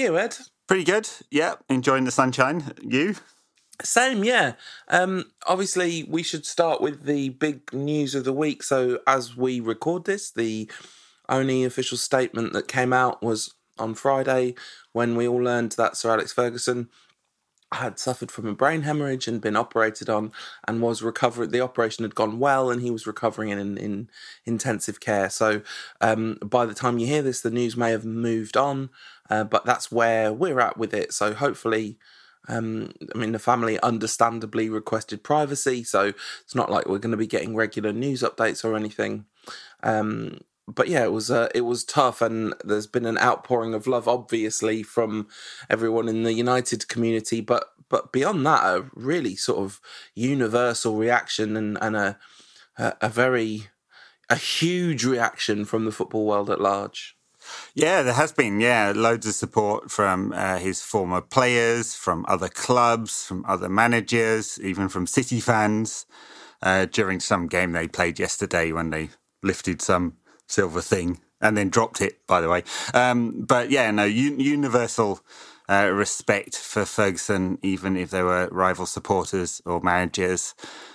You, Ed? Pretty good. Yeah, enjoying the sunshine. You? Same, yeah. Um, obviously, we should start with the big news of the week. So, as we record this, the only official statement that came out was on Friday when we all learned that Sir Alex Ferguson had suffered from a brain hemorrhage and been operated on and was recovering the operation had gone well and he was recovering in, in intensive care so um, by the time you hear this the news may have moved on uh, but that's where we're at with it so hopefully um, I mean, the family understandably requested privacy, so it's not like we're going to be getting regular news updates or anything. Um, but yeah, it was uh, it was tough, and there's been an outpouring of love, obviously, from everyone in the United community. But but beyond that, a really sort of universal reaction and and a a, very a huge reaction from the football world at large. Yeah, there has been. Yeah, loads of support from uh, his former players, from other clubs, from other managers, even from City fans. Uh, during some game they played yesterday when they lifted some silver thing and then dropped it, by the way. Um, but yeah, no, un- universal uh, respect for Ferguson, even if they were rival supporters or managers.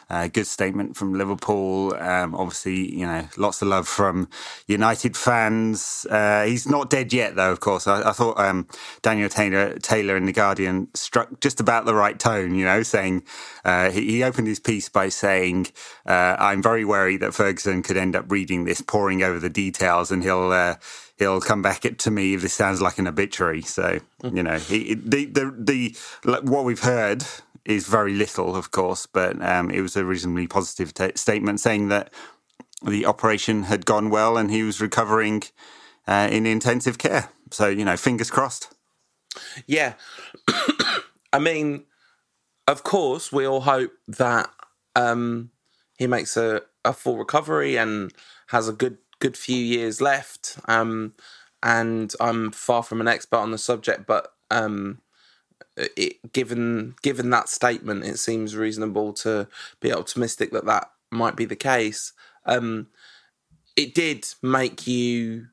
Uh, good statement from Liverpool. Um, obviously, you know, lots of love from United fans. Uh, he's not dead yet, though. Of course, I, I thought um, Daniel Taylor, Taylor in the Guardian struck just about the right tone. You know, saying uh, he, he, opened his piece by saying, uh, "I'm very worried that Ferguson could end up reading this, poring over the details, and he'll." Uh, he'll come back to me if this sounds like an obituary. So you know, he, the the the what we've heard is very little, of course, but um, it was a reasonably positive t- statement saying that the operation had gone well and he was recovering uh, in intensive care. So, you know, fingers crossed. Yeah. I mean, of course, we all hope that um, he makes a, a full recovery and has a good good few years left. Um, and I'm far from an expert on the subject, but um, it, given given that statement, it seems reasonable to be optimistic that that might be the case. Um, it did make you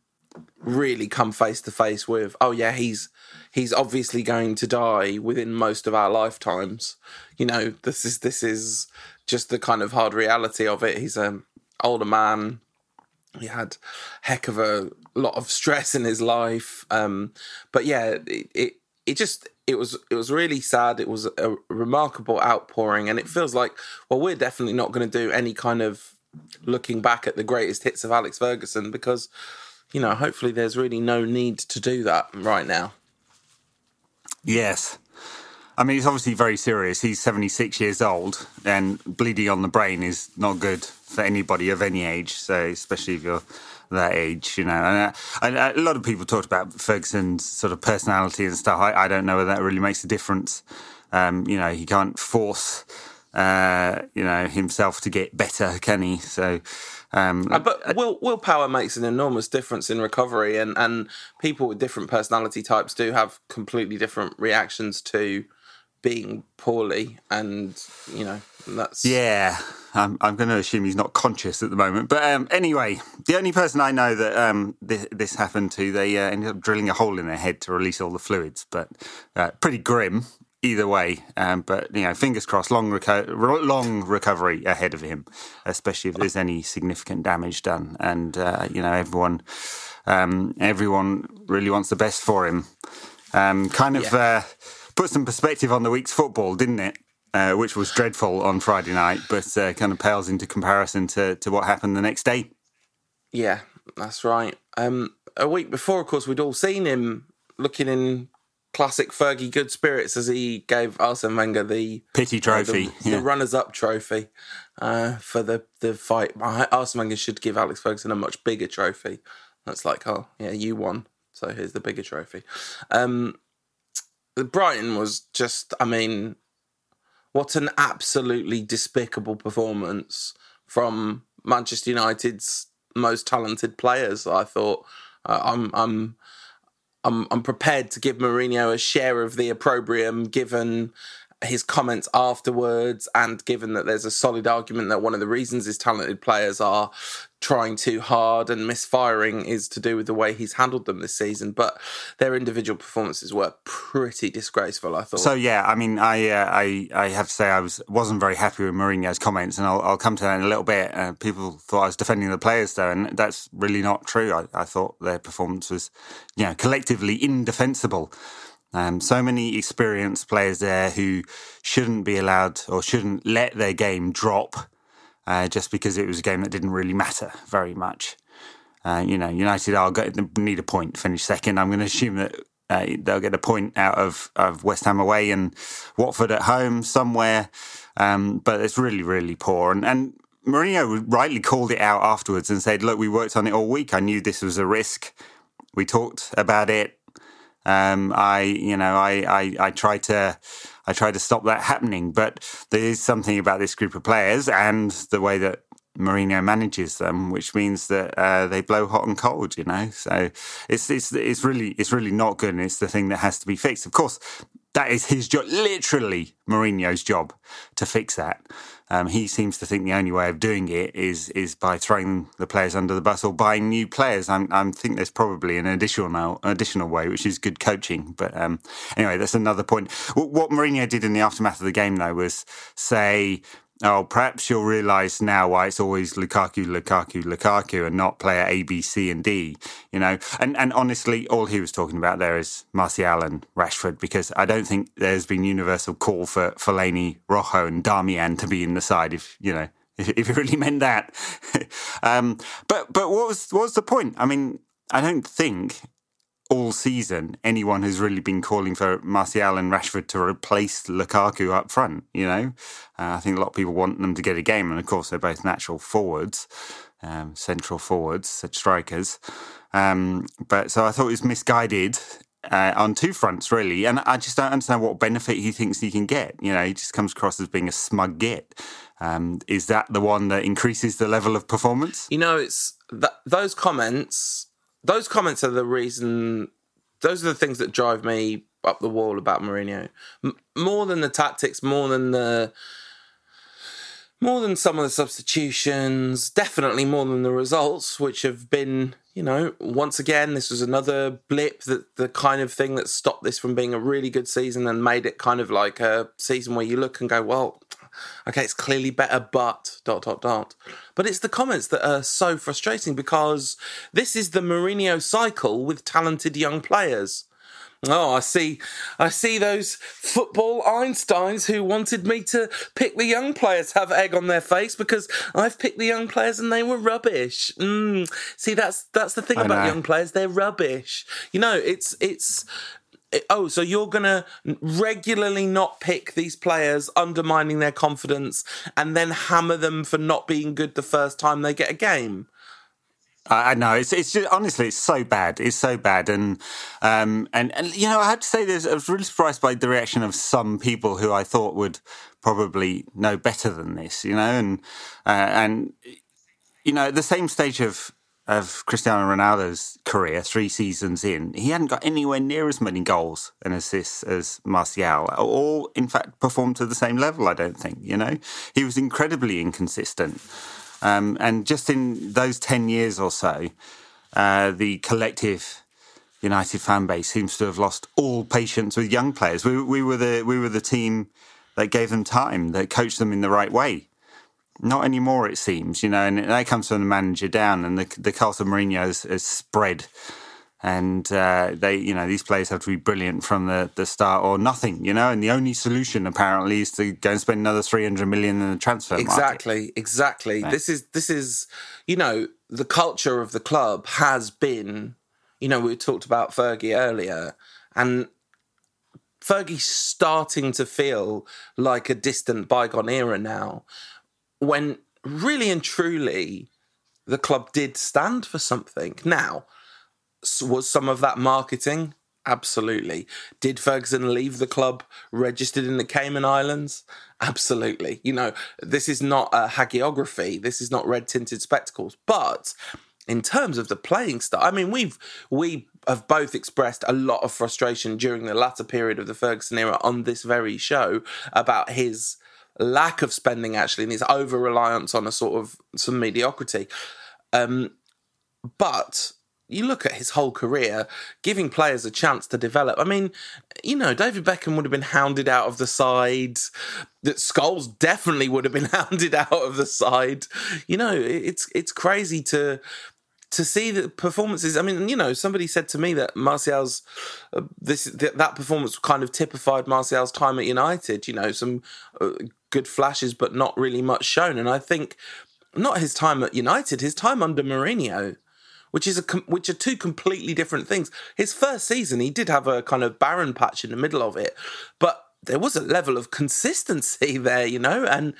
really come face to face with, oh yeah, he's he's obviously going to die within most of our lifetimes. You know, this is this is just the kind of hard reality of it. He's an older man. He had heck of a lot of stress in his life. Um, but yeah, it, it it just it was it was really sad. It was a remarkable outpouring, and it feels like well, we're definitely not going to do any kind of looking back at the greatest hits of Alex Ferguson because you know hopefully there's really no need to do that right now. Yes. I mean, it's obviously very serious. He's 76 years old, and bleeding on the brain is not good for anybody of any age. So, especially if you're that age, you know. And, uh, uh, a lot of people talked about Ferguson's sort of personality and stuff. I, I don't know whether that really makes a difference. Um, you know, he can't force, uh, you know, himself to get better, can he? So. Um, uh, but will, willpower makes an enormous difference in recovery, and, and people with different personality types do have completely different reactions to being poorly, and you know that's yeah. I'm, I'm going to assume he's not conscious at the moment. But um, anyway, the only person I know that um, this, this, happened to, they uh, ended up drilling a hole in their head to release all the fluids. But uh, pretty grim either way. Um, but you know, fingers crossed, long reco- long recovery ahead of him, especially if there's any significant damage done. And uh, you know, everyone um, everyone really wants the best for him. Um, kind of. Yeah. Put some perspective on the week's football, didn't it? Uh, which was dreadful on Friday night, but uh, kind of pales into comparison to, to what happened the next day. Yeah, that's right. Um, a week before, of course, we'd all seen him looking in classic Fergie good spirits as he gave Arsene Wenger the pity trophy, uh, the, yeah. the runners-up trophy uh, for the the fight. Arsene Wenger should give Alex Ferguson a much bigger trophy. That's like, oh yeah, you won, so here's the bigger trophy. Um, Brighton was just, I mean, what an absolutely despicable performance from Manchester United's most talented players. I thought uh, I'm I'm I'm I'm prepared to give Mourinho a share of the opprobrium given his comments afterwards, and given that there's a solid argument that one of the reasons his talented players are trying too hard and misfiring is to do with the way he's handled them this season. But their individual performances were pretty disgraceful. I thought. So yeah, I mean, I uh, I I have to say I was wasn't very happy with Mourinho's comments, and I'll, I'll come to that in a little bit. Uh, people thought I was defending the players though, and that's really not true. I, I thought their performance was, you know, collectively indefensible. Um, so many experienced players there who shouldn't be allowed or shouldn't let their game drop uh, just because it was a game that didn't really matter very much. Uh, you know, United are going to need a point, finish second. I'm going to assume that uh, they'll get a point out of, of West Ham away and Watford at home somewhere. Um, but it's really, really poor. And, and Mourinho rightly called it out afterwards and said, look, we worked on it all week. I knew this was a risk. We talked about it. Um, I, you know, I, I, I try to, I try to stop that happening. But there is something about this group of players and the way that Mourinho manages them, which means that uh, they blow hot and cold. You know, so it's it's it's really it's really not good, and it's the thing that has to be fixed. Of course, that is his job, literally Mourinho's job to fix that. Um, he seems to think the only way of doing it is is by throwing the players under the bus or buying new players. I'm, I think there's probably an additional additional way, which is good coaching. But um, anyway, that's another point. What Mourinho did in the aftermath of the game, though, was say Oh, perhaps you'll realise now why it's always Lukaku, Lukaku, Lukaku, and not player A, B, C, and D. You know, and and honestly, all he was talking about there is Martial and Rashford, because I don't think there's been universal call for Fellaini, Rojo, and Darmian to be in the side. If you know, if, if it really meant that. um, but but what was what was the point? I mean, I don't think all season anyone has really been calling for Martial and Rashford to replace Lukaku up front. You know, uh, I think a lot of people want them to get a game, and of course they're both natural forwards, um, central forwards, such strikers. Um, but so I thought it was misguided. Uh, on two fronts, really, and I just don't understand what benefit he thinks he can get. You know, he just comes across as being a smug git. Um, is that the one that increases the level of performance? You know, it's th- those comments those comments are the reason. Those are the things that drive me up the wall about Mourinho. M- more than the tactics, more than the more than some of the substitutions, definitely more than the results, which have been, you know, once again, this was another blip that the kind of thing that stopped this from being a really good season and made it kind of like a season where you look and go, well, okay, it's clearly better, but dot dot dot. But it's the comments that are so frustrating because this is the Mourinho cycle with talented young players. Oh, I see. I see those football Einsteins who wanted me to pick the young players have egg on their face because I've picked the young players and they were rubbish. Mm. See, that's that's the thing I about know. young players; they're rubbish. You know, it's it's oh, so you're going to regularly not pick these players, undermining their confidence, and then hammer them for not being good the first time they get a game? I know. It's it's just honestly it's so bad. It's so bad. And um and and you know I have to say this I was really surprised by the reaction of some people who I thought would probably know better than this you know? And uh, and you know at the same stage of of Cristiano Ronaldo's career, three seasons in, he hadn't got anywhere near as many goals and assists as Martial, or in fact performed to the same level. I don't think. You know, he was incredibly inconsistent, um, and just in those ten years or so, uh, the collective United fan base seems to have lost all patience with young players. We, we were the we were the team that gave them time, that coached them in the right way. Not anymore, it seems, you know, and that comes from the manager down, and the the of Mourinho has, has spread, and uh, they, you know, these players have to be brilliant from the, the start or nothing, you know, and the only solution apparently is to go and spend another three hundred million in the transfer exactly, market. Exactly, exactly. This is this is, you know, the culture of the club has been, you know, we talked about Fergie earlier, and Fergie's starting to feel like a distant bygone era now when really and truly the club did stand for something. Now, was some of that marketing? Absolutely. Did Ferguson leave the club registered in the Cayman Islands? Absolutely. You know, this is not a hagiography, this is not red tinted spectacles, but in terms of the playing style, I mean, we've we have both expressed a lot of frustration during the latter period of the Ferguson era on this very show about his lack of spending actually and his over reliance on a sort of some mediocrity. Um, but you look at his whole career, giving players a chance to develop. I mean, you know, David Beckham would have been hounded out of the side. That Scholes definitely would have been hounded out of the side. You know, it's it's crazy to to see the performances. I mean, you know, somebody said to me that Martial's uh, this th- that performance kind of typified Martial's time at United. You know, some uh, good flashes, but not really much shown. And I think not his time at United, his time under Mourinho which is a which are two completely different things. His first season, he did have a kind of barren patch in the middle of it, but there was a level of consistency there, you know, and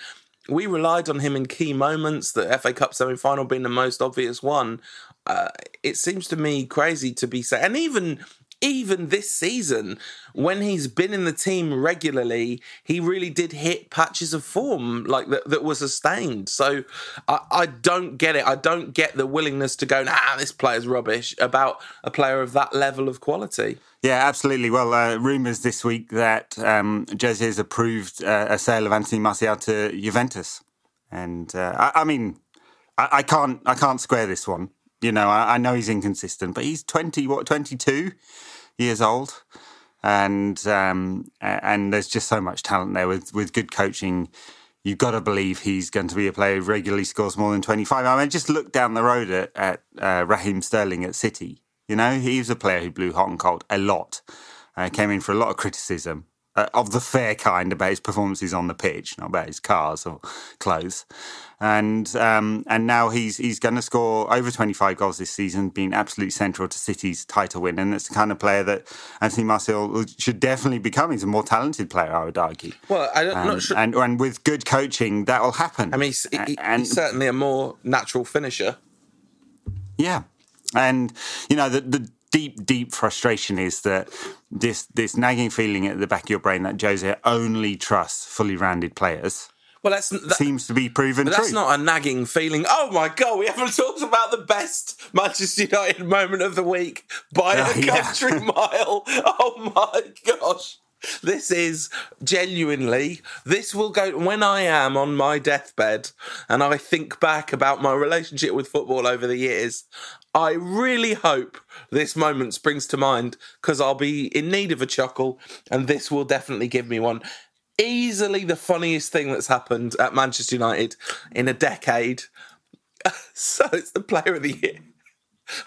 we relied on him in key moments. The FA Cup semi final being the most obvious one. Uh, it seems to me crazy to be saying, and even even this season, when he's been in the team regularly, he really did hit patches of form like that that were sustained. So I, I don't get it. I don't get the willingness to go, nah, this player's rubbish about a player of that level of quality. Yeah, absolutely. Well, uh, rumours this week that um, Jose has approved uh, a sale of Anthony Martial to Juventus, and uh, I, I, mean, I, I, can't, I can't square this one. You know, I, know he's inconsistent, but he's twenty, what, twenty two years old, and um, and there's just so much talent there with with good coaching. You've got to believe he's going to be a player who regularly scores more than 25. I mean, just look down the road at, at uh, Raheem Sterling at City. You know, he was a player who blew hot and cold a lot. Uh, came in for a lot of criticism uh, of the fair kind about his performances on the pitch, not about his cars or clothes. And um, and now he's he's going to score over 25 goals this season, being absolutely central to City's title win. And it's the kind of player that Anthony Martial should definitely become. He's a more talented player, I would argue. Well, I am um, not sure. And, and with good coaching, that will happen. I mean, he's, he, and, he's certainly a more natural finisher. Yeah. And, you know, the, the deep, deep frustration is that this this nagging feeling at the back of your brain that Jose only trusts fully rounded players. Well, that's that, seems to be proven. But true. that's not a nagging feeling. Oh my god, we haven't talked about the best Manchester United moment of the week by uh, a country yeah. mile. Oh my gosh. This is genuinely, this will go when I am on my deathbed and I think back about my relationship with football over the years. I really hope this moment springs to mind because I'll be in need of a chuckle and this will definitely give me one. Easily the funniest thing that's happened at Manchester United in a decade. so it's the player of the year.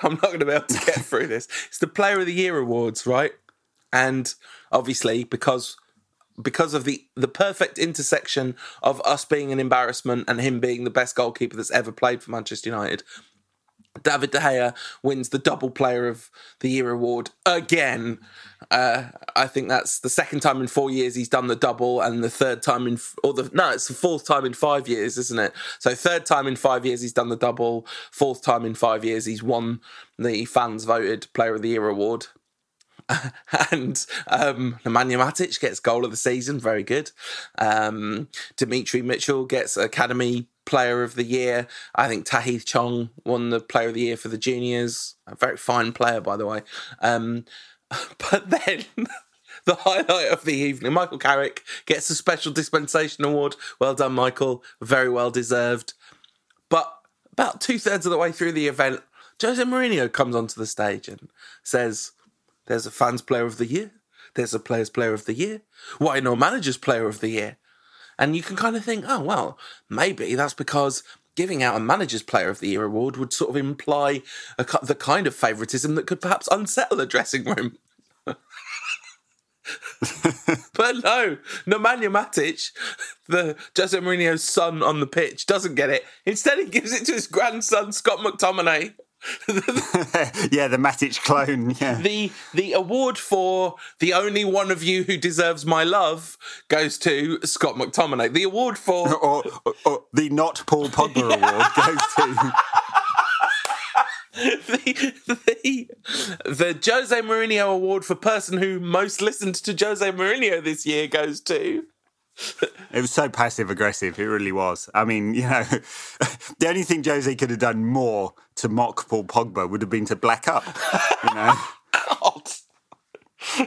I'm not going to be able to get through this. It's the player of the year awards, right? And obviously, because because of the the perfect intersection of us being an embarrassment and him being the best goalkeeper that's ever played for Manchester United, David De Gea wins the double player of the year award again. Uh, I think that's the second time in four years he's done the double, and the third time in or the no, it's the fourth time in five years, isn't it? So third time in five years he's done the double. Fourth time in five years he's won the fans voted Player of the Year award. and um, Nemanja Matic gets goal of the season, very good. Um, Demetri Mitchell gets Academy Player of the Year. I think Tahith Chong won the Player of the Year for the juniors. A very fine player, by the way. Um, but then. the highlight of the evening. Michael Carrick gets a special dispensation award. Well done, Michael. Very well deserved. But about two thirds of the way through the event, Jose Mourinho comes onto the stage and says, There's a fans player of the year. There's a players player of the year. Why no managers player of the year? And you can kind of think, oh, well, maybe that's because giving out a manager's player of the year award would sort of imply a, the kind of favouritism that could perhaps unsettle a dressing room. but no, Nemanja Matic, the Jose Mourinho's son on the pitch, doesn't get it. Instead, he gives it to his grandson, Scott McTominay. yeah, the Matic clone. Yeah. The the award for the only one of you who deserves my love goes to Scott McTominay. The award for or, or, or the not Paul Pogba award goes to. the, the, the Jose Mourinho award for person who most listened to Jose Mourinho this year goes to It was so passive aggressive. It really was. I mean, you know, the only thing Jose could have done more to mock Paul Pogba would have been to black up. You know.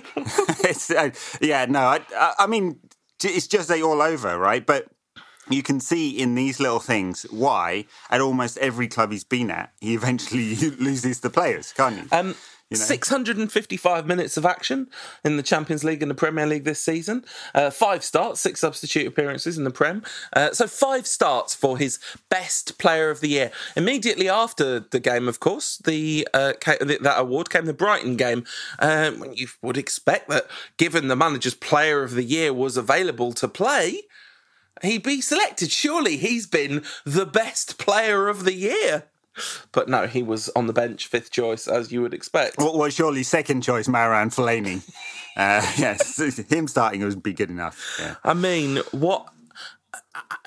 it's uh, yeah, no, I, I mean, it's Jose all over, right? But you can see in these little things why at almost every club he's been at, he eventually loses the players, can't you? Um, you know? 655 minutes of action in the Champions League and the Premier League this season. Uh, five starts, six substitute appearances in the Prem. Uh, so five starts for his best player of the year. Immediately after the game, of course, the uh, that award came the Brighton game. Um, you would expect that, given the manager's player of the year was available to play, he'd be selected. Surely he's been the best player of the year. But no, he was on the bench, fifth choice, as you would expect. What was surely second choice, Marouane Fellaini? uh, yes, him starting would be good enough. Yeah. I mean, what,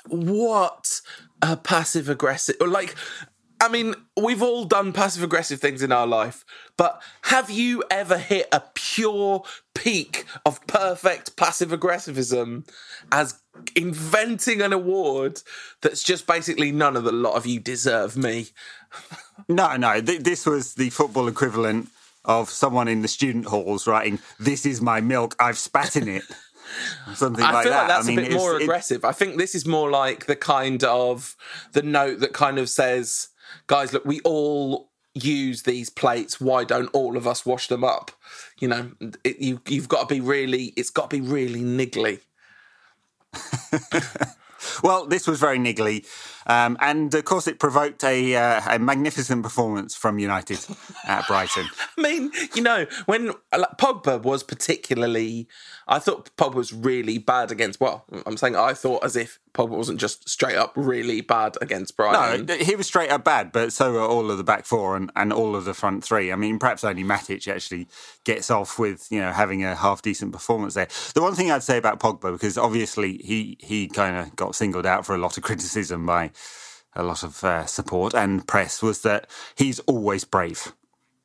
what a passive aggressive, like, I mean, we've all done passive aggressive things in our life, but have you ever hit a pure peak of perfect passive aggressivism as inventing an award that's just basically none of the lot of you deserve me? no, no, th- this was the football equivalent of someone in the student halls writing, This is my milk, I've spat in it. Something I like feel that. like that's I mean, a bit more aggressive. It... I think this is more like the kind of the note that kind of says, guys, look, we all use these plates. Why don't all of us wash them up? You know, it, you you've got to be really. It's got to be really niggly. well, this was very niggly. Um, and of course, it provoked a, uh, a magnificent performance from United at Brighton. I mean, you know, when like, Pogba was particularly, I thought Pogba was really bad against. Well, I'm saying I thought as if Pogba wasn't just straight up really bad against Brighton. No, he was straight up bad, but so were all of the back four and, and all of the front three. I mean, perhaps only Matic actually gets off with you know having a half decent performance there. The one thing I'd say about Pogba, because obviously he he kind of got singled out for a lot of criticism by a lot of uh, support and press was that he's always brave,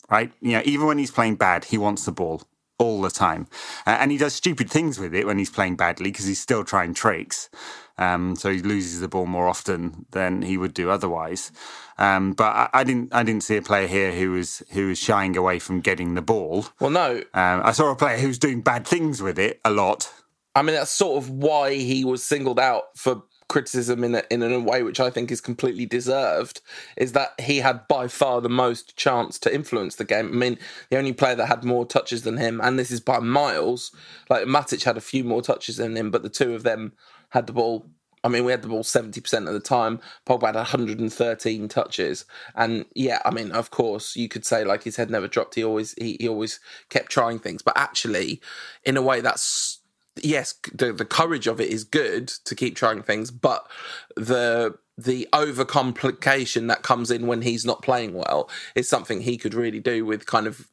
right? You know, even when he's playing bad, he wants the ball all the time, uh, and he does stupid things with it when he's playing badly because he's still trying tricks. Um, so he loses the ball more often than he would do otherwise. Um, but I, I, didn't, I didn't see a player here who was who was shying away from getting the ball. Well, no, um, I saw a player who was doing bad things with it a lot. I mean, that's sort of why he was singled out for criticism in a, in a way which I think is completely deserved is that he had by far the most chance to influence the game. I mean, the only player that had more touches than him, and this is by miles. Like Matic had a few more touches than him, but the two of them had the ball. I mean, we had the ball seventy percent of the time. Pogba had one hundred and thirteen touches, and yeah, I mean, of course, you could say like his head never dropped. He always he, he always kept trying things, but actually, in a way, that's yes, the, the courage of it is good to keep trying things, but the the overcomplication that comes in when he's not playing well is something he could really do with kind of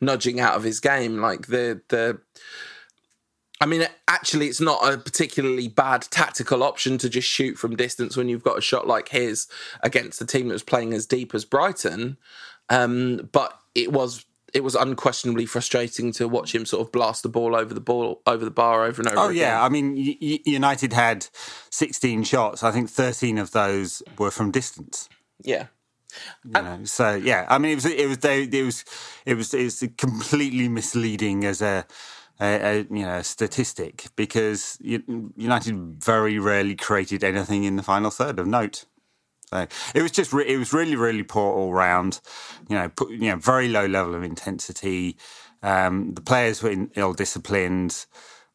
nudging out of his game. Like the the. I mean, actually, it's not a particularly bad tactical option to just shoot from distance when you've got a shot like his against a team that was playing as deep as Brighton. Um, but it was it was unquestionably frustrating to watch him sort of blast the ball over the ball over the bar over and over. Oh again. yeah, I mean United had 16 shots. I think 13 of those were from distance. Yeah. You know, so yeah, I mean it was it was it was it was it was completely misleading as a, a, a you know statistic because United very rarely created anything in the final third of note. So it was just re- it was really really poor all round. You know, put, you know, very low level of intensity. Um, the players were ill disciplined.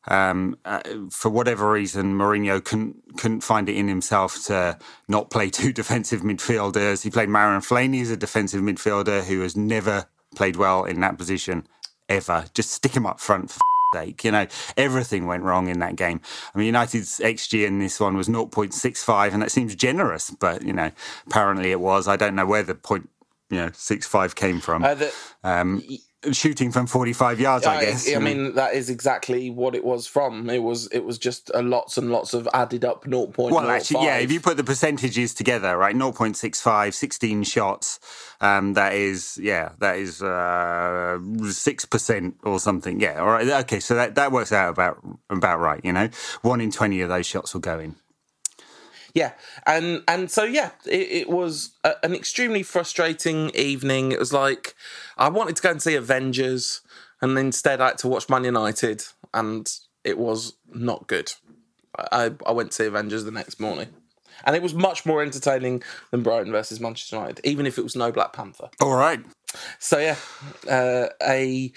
Um, uh, for whatever reason, Mourinho couldn't couldn't find it in himself to not play two defensive midfielders. He played Marouane Fellaini as a defensive midfielder who has never played well in that position ever. Just stick him up front for sake. You know, everything went wrong in that game. I mean, United's XG in this one was 0.65, and that seems generous, but, you know, apparently it was. I don't know where the point, you know, 65 came from. Uh, the, um, shooting from 45 yards, I, I, guess. I mean, that is exactly what it was from. It was it was just a lots and lots of added up 0.05. Well, actually, yeah, if you put the percentages together, right, 0.65, 16 shots, um, that is, yeah, that is uh, 6% or something. Yeah, all right. Okay, so that, that works out about, about right, you know? One in 20 of those shots will go in. Yeah, and and so yeah, it, it was a, an extremely frustrating evening. It was like I wanted to go and see Avengers, and instead I had to watch Man United, and it was not good. I, I went to see Avengers the next morning, and it was much more entertaining than Brighton versus Manchester United, even if it was no Black Panther. All right. So yeah, uh, a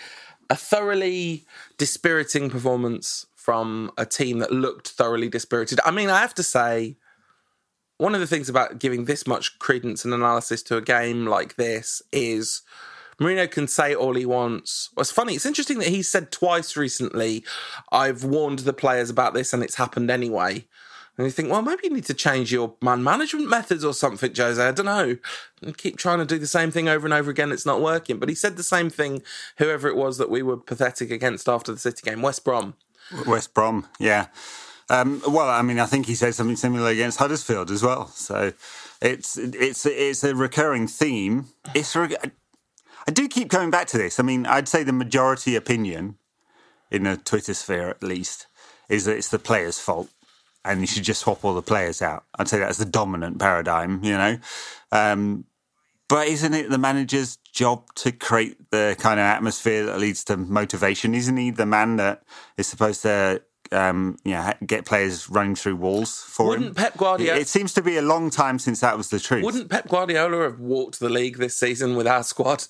a thoroughly dispiriting performance from a team that looked thoroughly dispirited. I mean, I have to say one of the things about giving this much credence and analysis to a game like this is Mourinho can say all he wants. Well, it's funny. It's interesting that he said twice recently, "I've warned the players about this, and it's happened anyway." And you think, well, maybe you need to change your man management methods or something, Jose. I don't know. And keep trying to do the same thing over and over again. It's not working. But he said the same thing, whoever it was that we were pathetic against after the City game, West Brom. West Brom, yeah. Um, well, I mean, I think he said something similar against Huddersfield as well. So it's it's it's a recurring theme. It's I do keep coming back to this. I mean, I'd say the majority opinion in the Twitter sphere, at least, is that it's the players' fault, and you should just swap all the players out. I'd say that's the dominant paradigm, you know. Um, but isn't it the manager's job to create the kind of atmosphere that leads to motivation? Isn't he the man that is supposed to um, you know, get players running through walls for Wouldn't him. Pep Guardiola? It, it, seems to be a long time since that was the truth. Wouldn't Pep Guardiola have walked the league this season with our squad?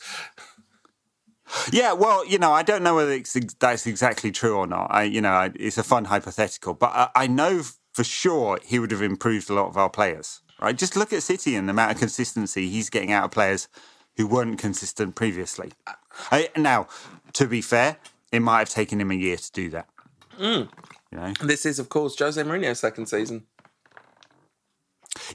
Yeah, well, you know, I don't know whether that's exactly true or not. I, you know, I, it's a fun hypothetical, but I, I know for sure he would have improved a lot of our players. Right? Just look at City and the amount of consistency he's getting out of players who weren't consistent previously. I, now, to be fair, it might have taken him a year to do that. Mm. You know? This is, of course, Jose Mourinho's second season.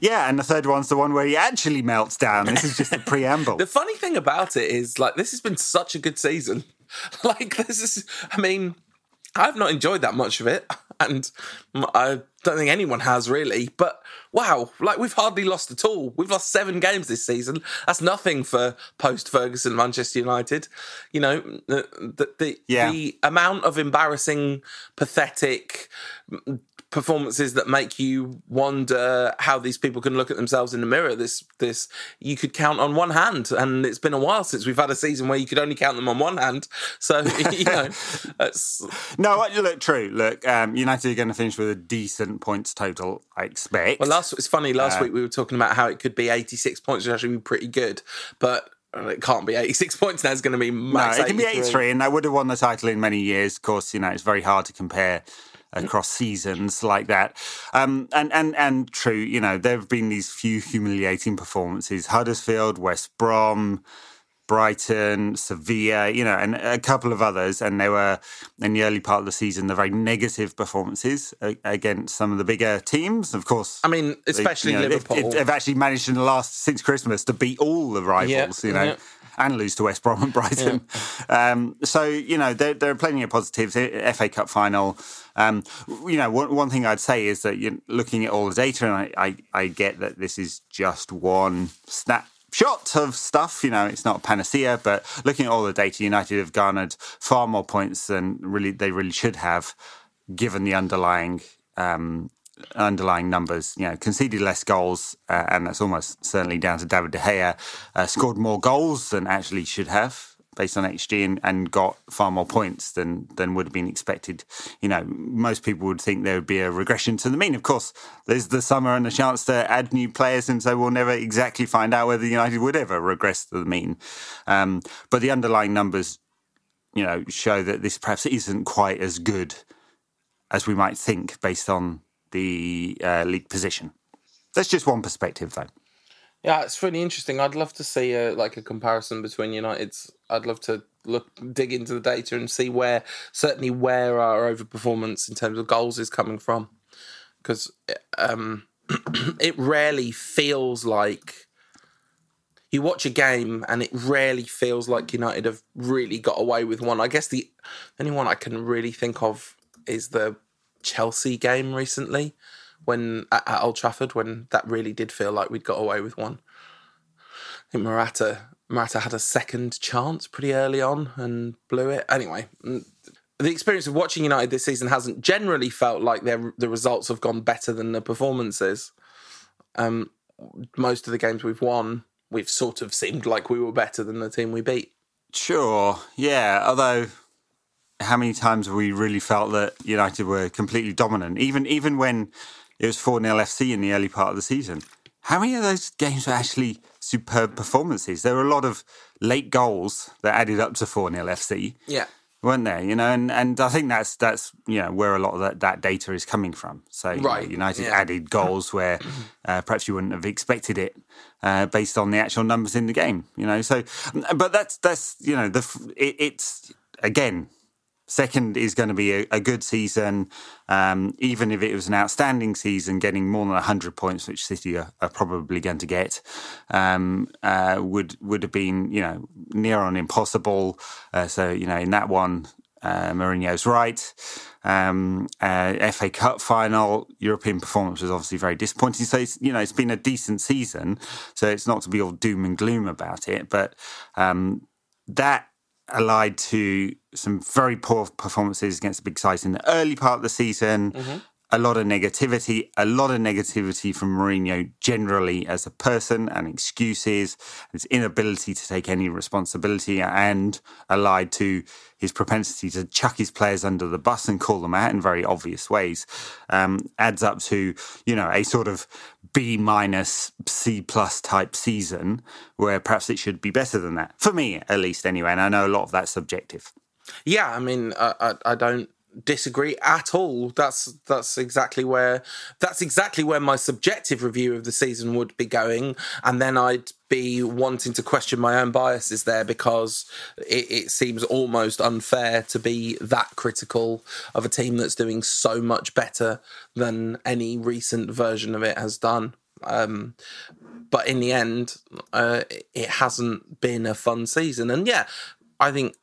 Yeah, and the third one's the one where he actually melts down. This is just the preamble. the funny thing about it is, like, this has been such a good season. like, this is, I mean, I've not enjoyed that much of it, and I don't think anyone has really. But wow, like we've hardly lost at all. We've lost seven games this season. That's nothing for post Ferguson Manchester United. You know, the the, the, yeah. the amount of embarrassing, pathetic performances that make you wonder how these people can look at themselves in the mirror. This this you could count on one hand, and it's been a while since we've had a season where you could only count them on one hand. So you know, no, look true. Look, um, United are going to finish with a decent points total. I expect. Well, last it's funny. Last uh, week we were talking about how it could be eighty six points, which actually be pretty good, but it can't be 86 points now. It's going to be max No, it can 83. be 83, and I would have won the title in many years. Of course, you know, it's very hard to compare across seasons like that. Um, and and and true, you know, there have been these few humiliating performances: Huddersfield, West Brom. Brighton, Sevilla, you know, and a couple of others. And they were in the early part of the season, the very negative performances against some of the bigger teams. Of course, I mean, especially they, you know, Liverpool. They've actually managed in the last since Christmas to beat all the rivals, yeah, you know. Yeah and lose to West Brom and Brighton. Yeah. Um, so you know there, there, are plenty of positives. FA Cup final. Um, you know, one, one, thing I'd say is that you're looking at all the data, and I, I, I get that this is just one snapshot of stuff. You know, it's not a panacea, but looking at all the data, United have garnered far more points than really they really should have, given the underlying um, underlying numbers. You know, conceded less goals, uh, and that's almost certainly down to David De Gea. Uh, scored more goals than actually should have based on XG and, and got far more points than than would have been expected. You know, most people would think there would be a regression to the mean. Of course, there's the summer and the chance to add new players, and so we'll never exactly find out whether United would ever regress to the mean. Um, but the underlying numbers, you know, show that this perhaps isn't quite as good as we might think based on the uh, league position. That's just one perspective, though. Yeah, it's really interesting. I'd love to see a, like a comparison between United's. I'd love to look dig into the data and see where certainly where our overperformance in terms of goals is coming from, because um, it rarely feels like you watch a game and it rarely feels like United have really got away with one. I guess the only one I can really think of is the Chelsea game recently when at, at Old Trafford when that really did feel like we'd got away with one. I think Morata Morata had a second chance pretty early on and blew it. Anyway, mm, the experience of watching United this season hasn't generally felt like their the results have gone better than the performances. Um, most of the games we've won, we've sort of seemed like we were better than the team we beat. Sure, yeah. Although, how many times have we really felt that United were completely dominant? Even even when it was 4 0 FC in the early part of the season. How many of those games were actually superb performances? There were a lot of late goals that added up to 4 0 FC. Yeah weren't there? You know, and, and I think that's that's you know where a lot of that, that data is coming from. So right. know, United yeah. added goals where uh, perhaps you wouldn't have expected it uh, based on the actual numbers in the game. You know, so but that's that's you know the it, it's again Second is going to be a, a good season, um, even if it was an outstanding season, getting more than 100 points, which City are, are probably going to get, um, uh, would would have been you know near on impossible. Uh, so you know in that one, uh, Mourinho's right. Um, uh, FA Cup final, European performance was obviously very disappointing. So it's, you know it's been a decent season. So it's not to be all doom and gloom about it, but um, that allied to some very poor performances against the big sides in the early part of the season. Mm-hmm. A lot of negativity, a lot of negativity from Mourinho generally as a person and excuses, his inability to take any responsibility, and allied to his propensity to chuck his players under the bus and call them out in very obvious ways, um, adds up to, you know, a sort of B minus C plus type season where perhaps it should be better than that. For me at least anyway and I know a lot of that's subjective. Yeah I mean I, I, I don't disagree at all that's that's exactly where that's exactly where my subjective review of the season would be going and then I'd be wanting to question my own biases there because it, it, seems almost unfair to be that critical of a team that's doing so much better than any recent version of it has done. Um, but in the end, uh, it hasn't been a fun season. And yeah, I think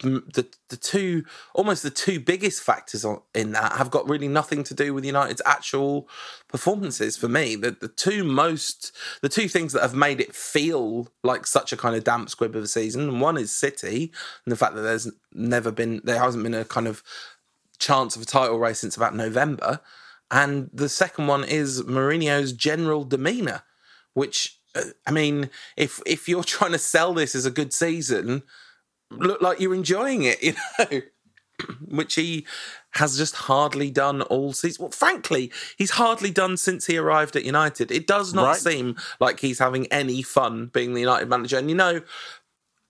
the the two almost the two biggest factors in that have got really nothing to do with United's actual performances for me. The the two most the two things that have made it feel like such a kind of damp squib of a season. One is City and the fact that there's never been there hasn't been a kind of chance of a title race since about November. And the second one is Mourinho's general demeanour, which uh, I mean, if if you're trying to sell this as a good season, look like you're enjoying it, you know. Which he has just hardly done all season. Well, frankly, he's hardly done since he arrived at United. It does not right. seem like he's having any fun being the United manager. And you know,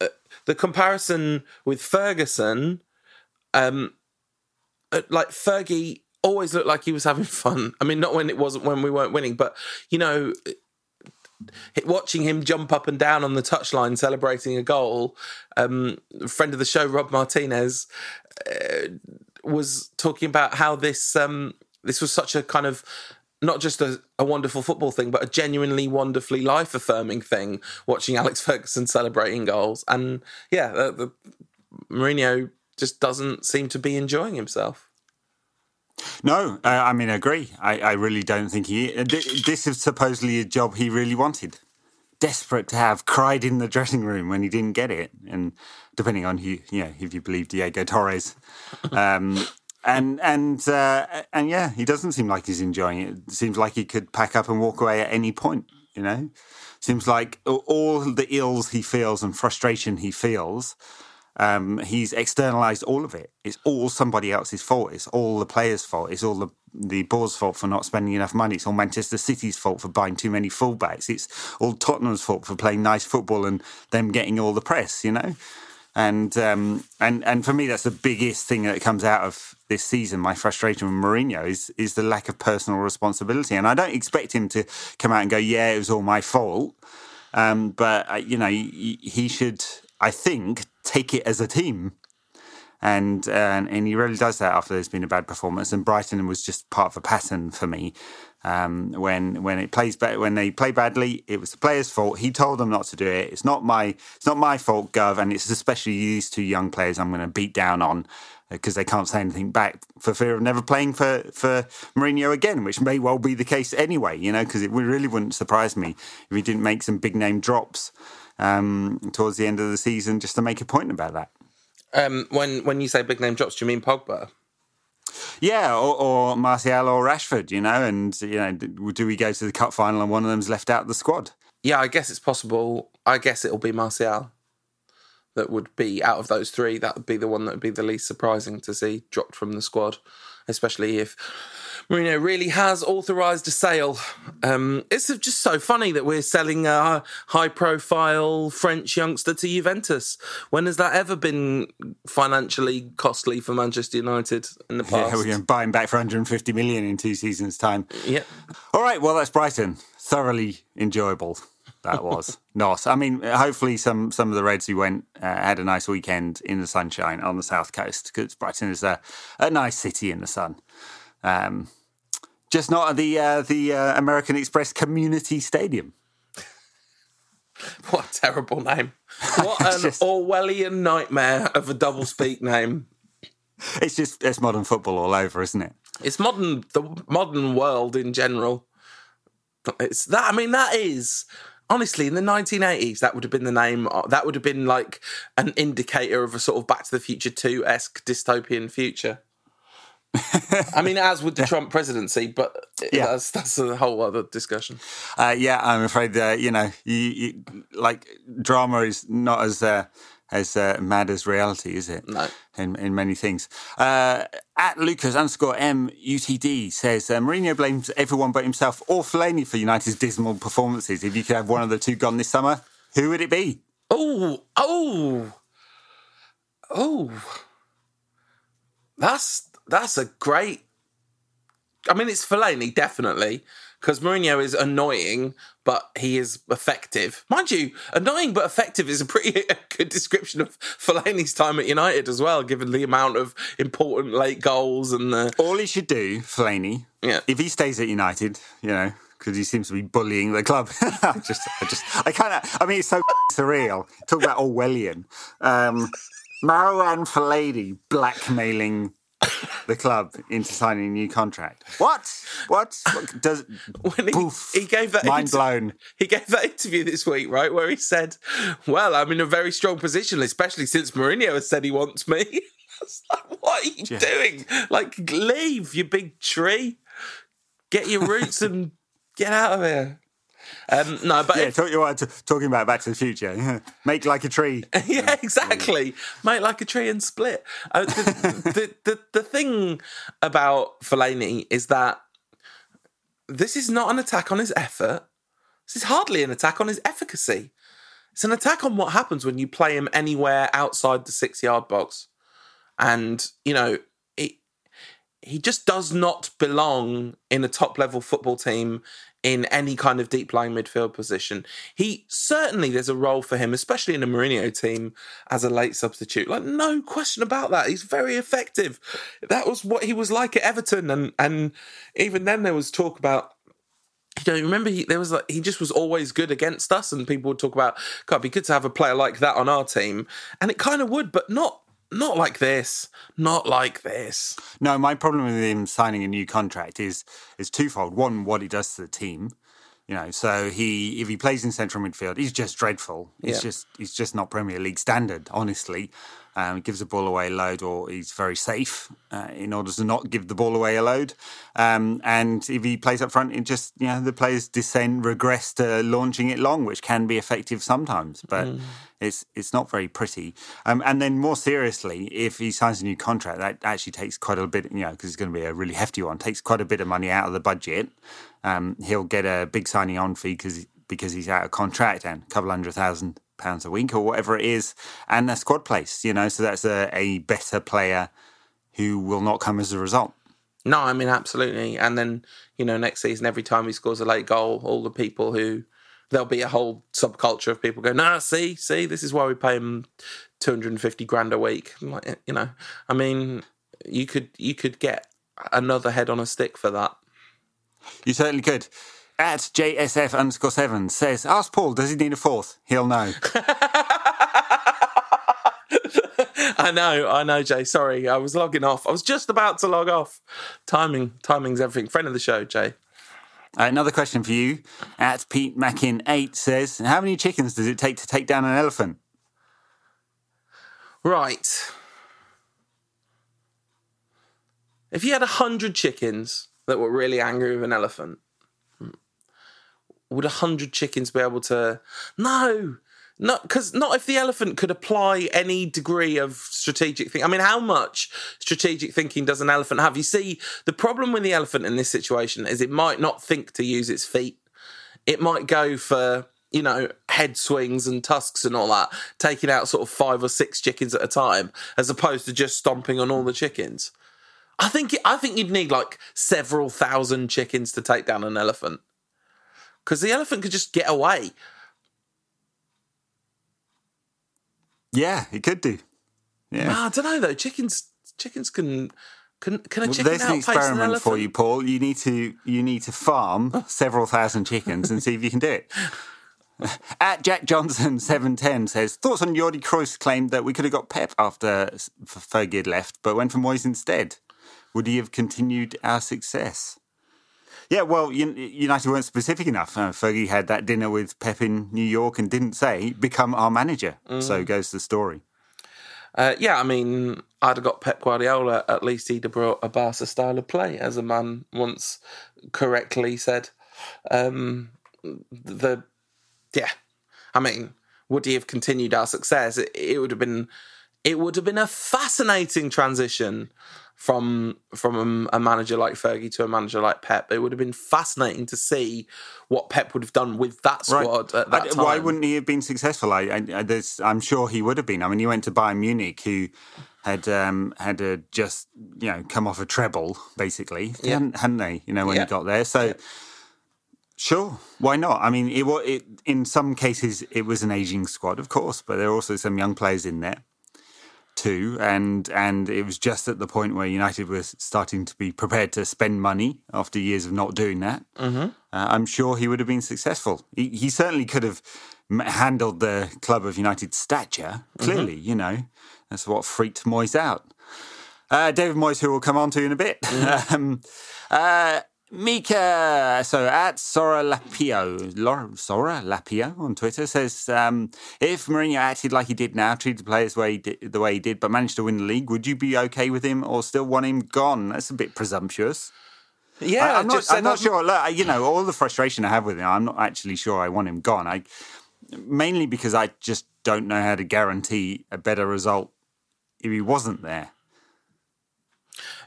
uh, the comparison with Ferguson, um, uh, like Fergie always looked like he was having fun. I mean, not when it wasn't when we weren't winning, but you know, watching him jump up and down on the touchline celebrating a goal. Um, friend of the show, Rob Martinez, uh, was talking about how this um, this was such a kind of not just a, a, wonderful football thing, but a genuinely wonderfully life affirming thing. Watching Alex Ferguson celebrating goals, and yeah, the, the Mourinho just doesn't seem to be enjoying himself. No, uh, I mean, I agree. I, I really don't think he. This is supposedly a job he really wanted. Desperate to have, cried in the dressing room when he didn't get it, and depending on who, yeah, if you believe Diego Torres, um, and and uh, and yeah, he doesn't seem like he's enjoying it. Seems like he could pack up and walk away at any point. You know, seems like all the ills he feels and frustration he feels um, he's externalized all of it. It's all somebody else's fault. It's all the players' fault. It's all the the board's fault for not spending enough money. It's all Manchester City's fault for buying too many fullbacks. It's all Tottenham's fault for playing nice football and them getting all the press. You know, and um, and and for me, that's the biggest thing that comes out of this season. My frustration with Mourinho is is the lack of personal responsibility, and I don't expect him to come out and go, "Yeah, it was all my fault." Um, but uh, you know, he, he should, I think, take it as a team And, and he really does that after there's been a bad performance. And Brighton was just part of a pattern for me. Um, when when it plays ba- when they play badly, it was the players' fault. He told them not to do it. It's not my it's not my fault, Gov, and it's especially these two young players I'm going to beat down on because they can't say anything back for fear of never playing for for Mourinho again, which may well be the case anyway. You know, because it really wouldn't surprise me if he didn't make some big name drops um, towards the end of the season just to make a point about that. Um, when when you say big name drops, do you mean Pogba? Yeah, or, or Martial or Rashford, you know, and you know, do we go to the cup final and one of them's left out of the squad? Yeah, I guess it's possible. I guess it'll be Martial that would be out of those three. That would be the one that would be the least surprising to see dropped from the squad, especially if Mourinho really has authorised a sale. Um, it's just so funny that we're selling a high-profile French youngster to Juventus. When has that ever been financially costly for Manchester United in the past? Yeah, we're going to buy him back for 150 million in two seasons' time. Yeah. All right. Well, that's Brighton. Thoroughly enjoyable. That was not. I mean, hopefully some some of the Reds who went uh, had a nice weekend in the sunshine on the south coast because Brighton is a, a nice city in the sun. Um, just not at the uh, the uh, American Express Community Stadium. What a terrible name! What an just- Orwellian nightmare of a double speak name. It's just it's modern football all over, isn't it? It's modern, the modern world in general. It's that. I mean, that is honestly in the 1980s. That would have been the name. uh, That would have been like an indicator of a sort of Back to the Future Two esque dystopian future. I mean, as with the Trump presidency, but Yeah. that's that's a whole other discussion. Uh, yeah, I'm afraid that you know, you, you, like drama is not as uh, as uh, mad as reality, is it? No. In in many things. Uh, at Lucas underscore M UTD says uh, Mourinho blames everyone but himself or Fellaini for United's dismal performances. If you could have one of the two gone this summer, who would it be? Oh, oh, oh. That's that's a great. I mean, it's Fellaini definitely because Mourinho is annoying, but he is effective. Mind you, annoying but effective is a pretty good description of Fellaini's time at United as well, given the amount of important late goals and the. All he should do, Fellaini, Yeah. if he stays at United, you know, because he seems to be bullying the club. I just, I just, I kind of, I mean, it's so surreal. Talk about Orwellian. Um, Marouane Fellaini blackmailing the club into signing a new contract. What? What? what does When he, Poof. he gave that mind inter- blown? He gave that interview this week, right, where he said, "Well, I'm in a very strong position, especially since Mourinho has said he wants me." Like, what are you Yeah. doing? Like, leave, you big tree. Get your roots and get out of here. Um, no, but Yeah, if- talk, you are t- talking about Back to the Future. Make like a tree. yeah, exactly. Make like a tree and split. Uh, the, the, the the thing about Fellaini is that this is not an attack on his effort. This is hardly an attack on his efficacy. It's an attack on what happens when you play him anywhere outside the six yard box. And, you know, it, he just does not belong in a top level football team in any kind of deep lying midfield position. He certainly there's a role for him, especially in a Mourinho team as a late substitute. Like no question about that. He's very effective. That was what he was like at Everton, and and even then there was talk about. You know, remember he, there was like he just was always good against us, and people would talk about, God, it'd be good to have a player like that on our team, and it kind of would, but not not like this, not like this. No, my problem with him signing a new contract is is twofold. One, what he does to the team. You know, so he if he plays in central midfield, he's just dreadful. He's Yeah. just he's just not Premier League standard, honestly. Um, gives the ball away a load, or he's very safe uh, in order to not give the ball away a load. Um, and if he plays up front, it just you know the players descend, regress to launching it long, which can be effective sometimes, but it's it's not very pretty. Um, and then more seriously, if he signs a new contract, that actually takes quite a bit, you know, because it's going to be a really hefty one, takes quite a bit of money out of the budget. Um, he'll get a big signing on fee because because he's out of contract and a couple hundred thousand pounds a week or whatever it is, and a squad place, you know, so that's a, a better player who will not come as a result. No, I mean absolutely. And then you know, next season, every time he scores a late goal, all the people who there'll be a whole subculture of people going, "Nah, see, see, this is why we pay him 250 grand a week." Like, you know, I mean, you could you could get another head on a stick for that. You certainly could. At JSF underscore seven says, ask Paul, does he need a fourth? He'll know. I know, I know, Jay. Sorry, I was logging off. I was just about to log off. Timing, timing's everything. Friend of the show, Jay. Uh, another question for you. At Pete Mackin eight says, how many chickens does it take to take down an elephant? Right. If you had a hundred chickens that were really angry with an elephant, would a hundred chickens be able to? No, not because not if the elephant could apply any degree of strategic thing. I mean, how much strategic thinking does an elephant have? You see, the problem with the elephant in this situation is it might not think to use its feet. It might go for you know head swings and tusks and all that, taking out sort of five or six chickens at a time, as opposed to just stomping on all the chickens. I think I think you'd need like several thousand chickens to take down an elephant because the elephant could just get away. Yeah, it could do. Yeah, Ah, I don't know though. Chickens, chickens can can can a Well, chicken there's an outpace an experiment for you, Paul. You need to you need to farm several thousand chickens and see if you can do it. At Jack Johnson seven ten says thoughts on Jordi Cruyff's claim that we could have got Pep after Fergie had left, but went for Moyes instead. Would he have continued our success? Yeah, well, United weren't specific enough. Uh, Fergie had that dinner with Pep in New York and didn't say become our manager. Mm. So goes the story. Uh, yeah, I mean, I'd have got Pep Guardiola. At least he'd have brought a Barca style of play, as a man once correctly said. Um, the yeah, I mean, would he have continued our success? It, it would have been, it would have been a fascinating transition from from a manager like Fergie to a manager like Pep. It would have been fascinating to see what Pep would have done with that squad at that I- time. Why wouldn't he have been successful? I, I, I'm sure he would have been. I mean, he went to Bayern Munich, who had um, had uh, just you know come off a treble, basically, Yeah. hadn't, hadn't they? You know, when Yeah. he got there. So, sure, why not? I mean, it, it in some cases it was an aging squad, of course, but there are also some young players in there too, and and it was just at the point where United was starting to be prepared to spend money after years of not doing that. Mm-hmm. Uh, I'm sure he would have been successful. He, he certainly could have handled the club of United stature. Clearly, you know, that's what freaked Moyes out. Uh, David Moyes, who we'll come on to in a bit. um, uh, Mika, so at Sora Lapio, Laura, Sora Lapio on Twitter says, um, if Mourinho acted like he did now, treated the players way did, the way he did, but managed to win the league, would you be okay with him or still want him gone? That's a bit presumptuous. Yeah, I, am not, I'm not sure. Look, you know, all the frustration I have with him, I'm not actually sure I want him gone. I mainly because I just don't know how to guarantee a better result if he wasn't there.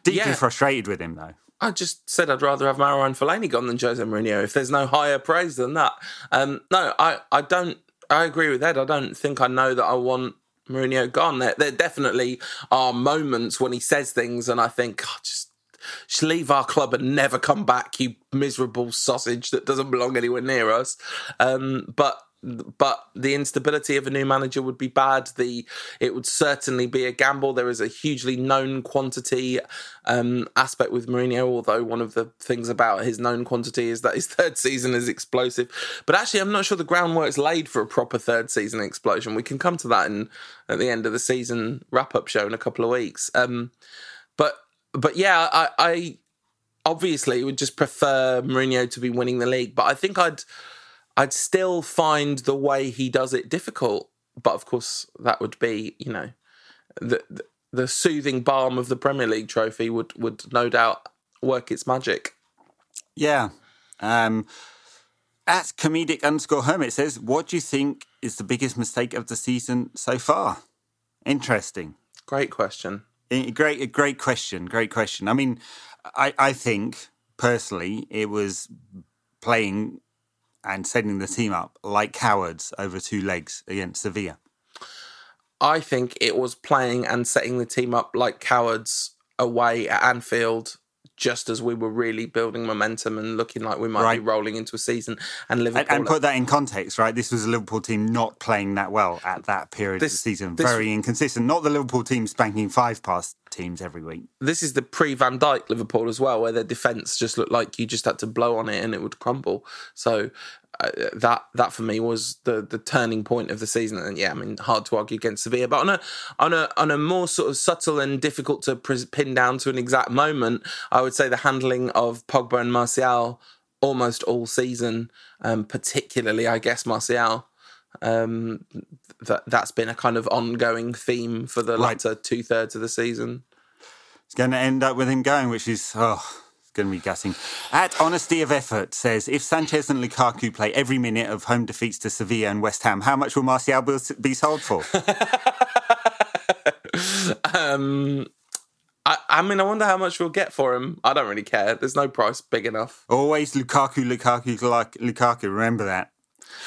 Deeply Yeah. frustrated with him though. I just said I'd rather have Marouane Fellaini gone than Jose Mourinho. If there's no higher praise than that, um, no, I, I don't. I agree with Ed. I don't think I know that I want Mourinho gone. There, there definitely are moments when he says things, and I think, "God, just, just leave our club and never come back, you miserable sausage that doesn't belong anywhere near us. Um, but but the instability of a new manager would be bad. The it would certainly be a gamble. There is a hugely known quantity um, aspect with Mourinho. Although one of the things about his known quantity is that his third season is explosive. But actually, I'm not sure the groundwork's laid for a proper third season explosion. We can come to that in at the end of the season wrap up show in a couple of weeks. Um, but but yeah, I, I obviously would just prefer Mourinho to be winning the league. But I think I'd I'd still find the way he does it difficult. But of course, that would be you know the the, the soothing balm of the Premier League trophy would would no doubt work its magic. Yeah. Um, at comedic underscore hermit says, What do you think is the biggest mistake of the season so far? Interesting. Great question. Great, a great question. Great question. I mean, I, I think personally it was playing and setting the team up like cowards over two legs against Sevilla. I think it was playing and setting the team up like cowards away at Anfield just as we were really building momentum and looking like we might Right. be rolling into a season. And Liverpool, And, and put that in context, right? This was a Liverpool team not playing that well at that period of the season. this- Very inconsistent. Not the Liverpool team spanking five past teams every week. this is the pre Van Dijk Liverpool as well, where their defense just looked like you just had to blow on it and it would crumble. So uh, that that for me was the the turning point of the season. And yeah, I mean, hard to argue against Sevilla, but on a on a on a more sort of subtle and difficult to pin down to an exact moment, I would say the handling of Pogba and Martial almost all season, um, particularly I guess Martial. Um, that that's been a kind of ongoing theme for the Right. latter two thirds of the season. It's going to end up with him going, which is, oh, going to be gutting. At Honesty of Effort says, if Sanchez and Lukaku play every minute of home defeats to Sevilla and West Ham, how much will Martial be- sold for? Um, I, I mean, I wonder how much we'll get for him. I don't really care. There's no price big enough. Always Lukaku, Lukaku, Luk- Lukaku. Remember that.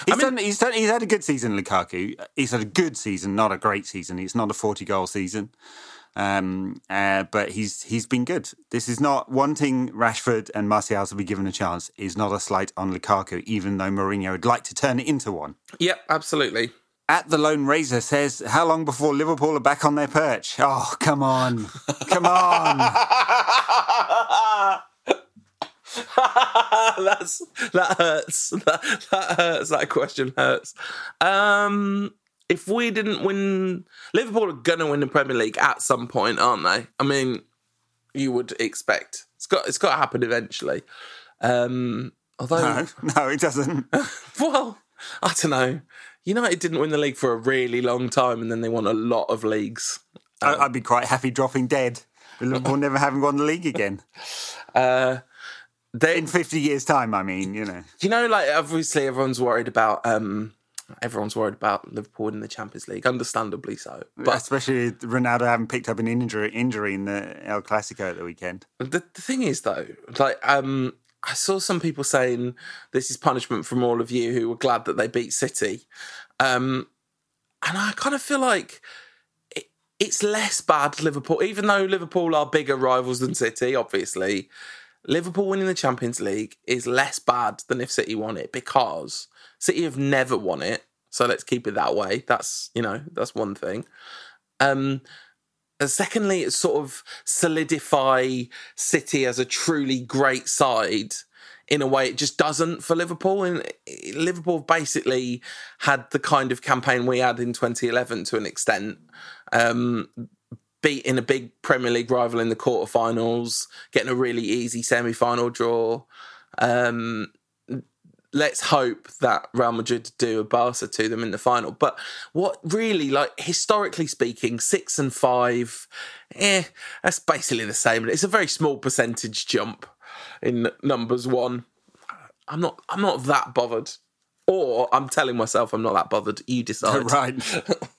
He's, done, he's, done, he's had a good season, Lukaku. He's had a good season, not a great season. It's not a 40 goal season. Um, uh, but he's he's been good. This is not wanting Rashford and Martial to be given a chance. Is not a slight on Lukaku, even though Mourinho would like to turn it into one. Yep, absolutely. At the Lone Razor says, "How long before Liverpool are back on their perch?" Oh, come on, come on! That's that hurts. That, that hurts. That question hurts. Um, if we didn't win, Liverpool are gonna win the Premier League at some point, aren't they? I mean, you would expect it's got it's got to happen eventually. Um, although, No, no, it doesn't. well, I don't know. United didn't win the league for a really long time, and then they won a lot of leagues. I- I'd be quite happy dropping dead. Liverpool never having won the league again Uh, they, in fifty years' time. I mean, you know. you know, like obviously everyone's worried about um, everyone's worried about Liverpool in the Champions League, understandably so. But especially Ronaldo having picked up an injury injury in the El Clasico at the weekend. the, the thing is, though, like um, I saw some people saying this is punishment from all of you who were glad that they beat City, um, and I kind of feel like. it- It's less bad Liverpool, even though Liverpool are bigger rivals than City. Obviously, Liverpool winning the Champions League is less bad than if City won it because City have never won it. So let's keep it that way. That's you know that's one thing. Um, secondly, it's sort of solidify City as a truly great side in a way it just doesn't for Liverpool. And Liverpool basically had the kind of campaign we had in 2011 to an extent. Um, beating a big Premier League rival in the quarterfinals, getting a really easy semi-final draw. Um, let's hope that Real Madrid do a Barca to them in the final. But what really, like historically speaking, six and five, eh, that's basically the same. It's a very small percentage jump in numbers one. I'm not. I'm not that bothered. Or I'm telling myself I'm not that bothered. You decide. right.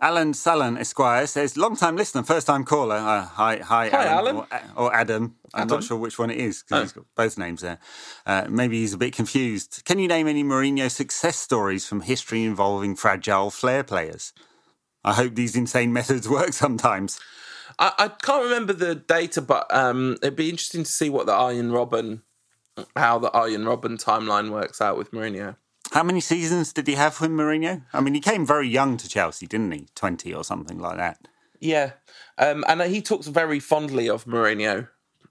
Alan Salon Esquire says, long time listener, first time caller. Uh, hi, hi, Hi, Alan. Alan. Or, or Adam. I'm not sure which one it is because he's got both names there. Uh, maybe he's a bit confused. Can you name any Mourinho success stories from history involving fragile flair players? I hope these insane methods work sometimes. I, I can't remember the data, but um, it'd be interesting to see what the Arjen Robben, how the Arjen Robben timeline works out with Mourinho. How many seasons did he have with Mourinho? I mean, he came very young to Chelsea, didn't he? 20 or something like that. Yeah, um, and he talks very fondly of Mourinho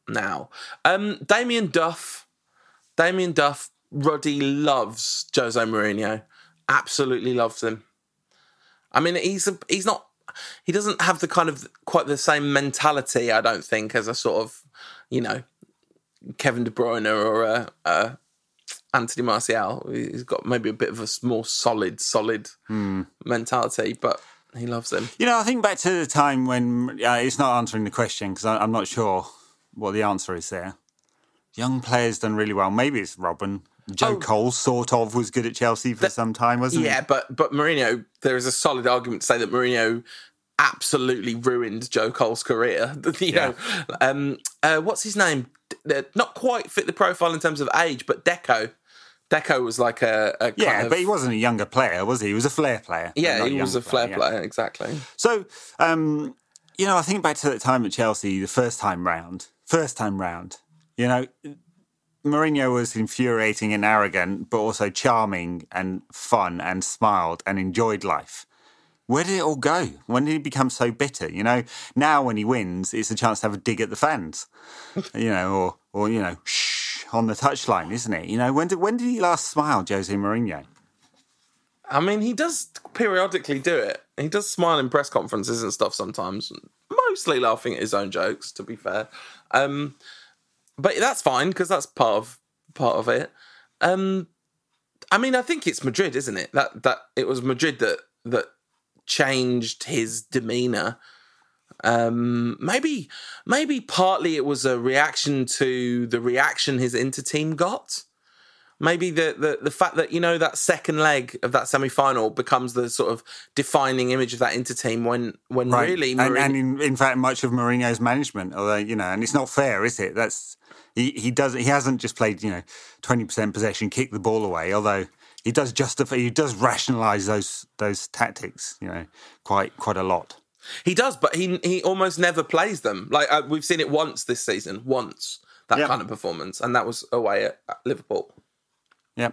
now. Um, Damien Duff, Damien Duff, Ruddy loves Jose Mourinho, absolutely loves him. I mean, he's a, he's not he doesn't have the kind of quite the same mentality, I don't think, as a sort of you know Kevin De Bruyne or a, a Anthony Martial. He's got maybe a bit of a more solid, solid mentality, but he loves him. You know, I think back to the time when uh, it's not answering the question because I'm not sure what the answer is there. Young players done really well. Maybe it's Robben. Joe Oh. Cole sort of was good at Chelsea for some time, wasn't he? Yeah, but but Mourinho, there is a solid argument to say that Mourinho absolutely ruined Joe Cole's career. you know, um, uh, what's his name? Uh, Not quite fit the profile in terms of age, but Deco. Deco was like a, a? Yeah, of, but he wasn't a younger player, was he? He was a flair player. yeah, he was a flair yeah. player, exactly. So, um, You know, I think back to that time at Chelsea, the first time round, first time round. You know, Mourinho was infuriating and arrogant, but also charming and fun and smiled and enjoyed life. Where did it all go? When did he become so bitter? You know, now when he wins, it's a chance to have a dig at the fans, you know, or or you know, shh on the touchline, isn't it? You know, when did when did he last smile, Jose Mourinho? I mean, he does periodically do it. He does smile in press conferences and stuff sometimes, mostly laughing at his own jokes. To be fair, um, but that's fine because that's part of part of it. Um, I mean, I think it's Madrid, isn't it? That that it was Madrid that that changed his demeanor. Um, maybe maybe partly it was a reaction to the reaction his Inter team got. Maybe the, the the fact that you know that second leg of that semi final becomes the sort of defining image of that Inter team when when Right. really and, Mourinho- and in, in fact, much of Mourinho's management, although you know, and it's not fair, is it? That's he he does he hasn't just played you know twenty percent possession, kick the ball away, although he does justify he does rationalise those those tactics, you know, quite quite a lot. He does, but he he almost never plays them. Like uh, we've seen it once this season, once that Yeah. kind of performance, and that was away at, at Liverpool. Yeah.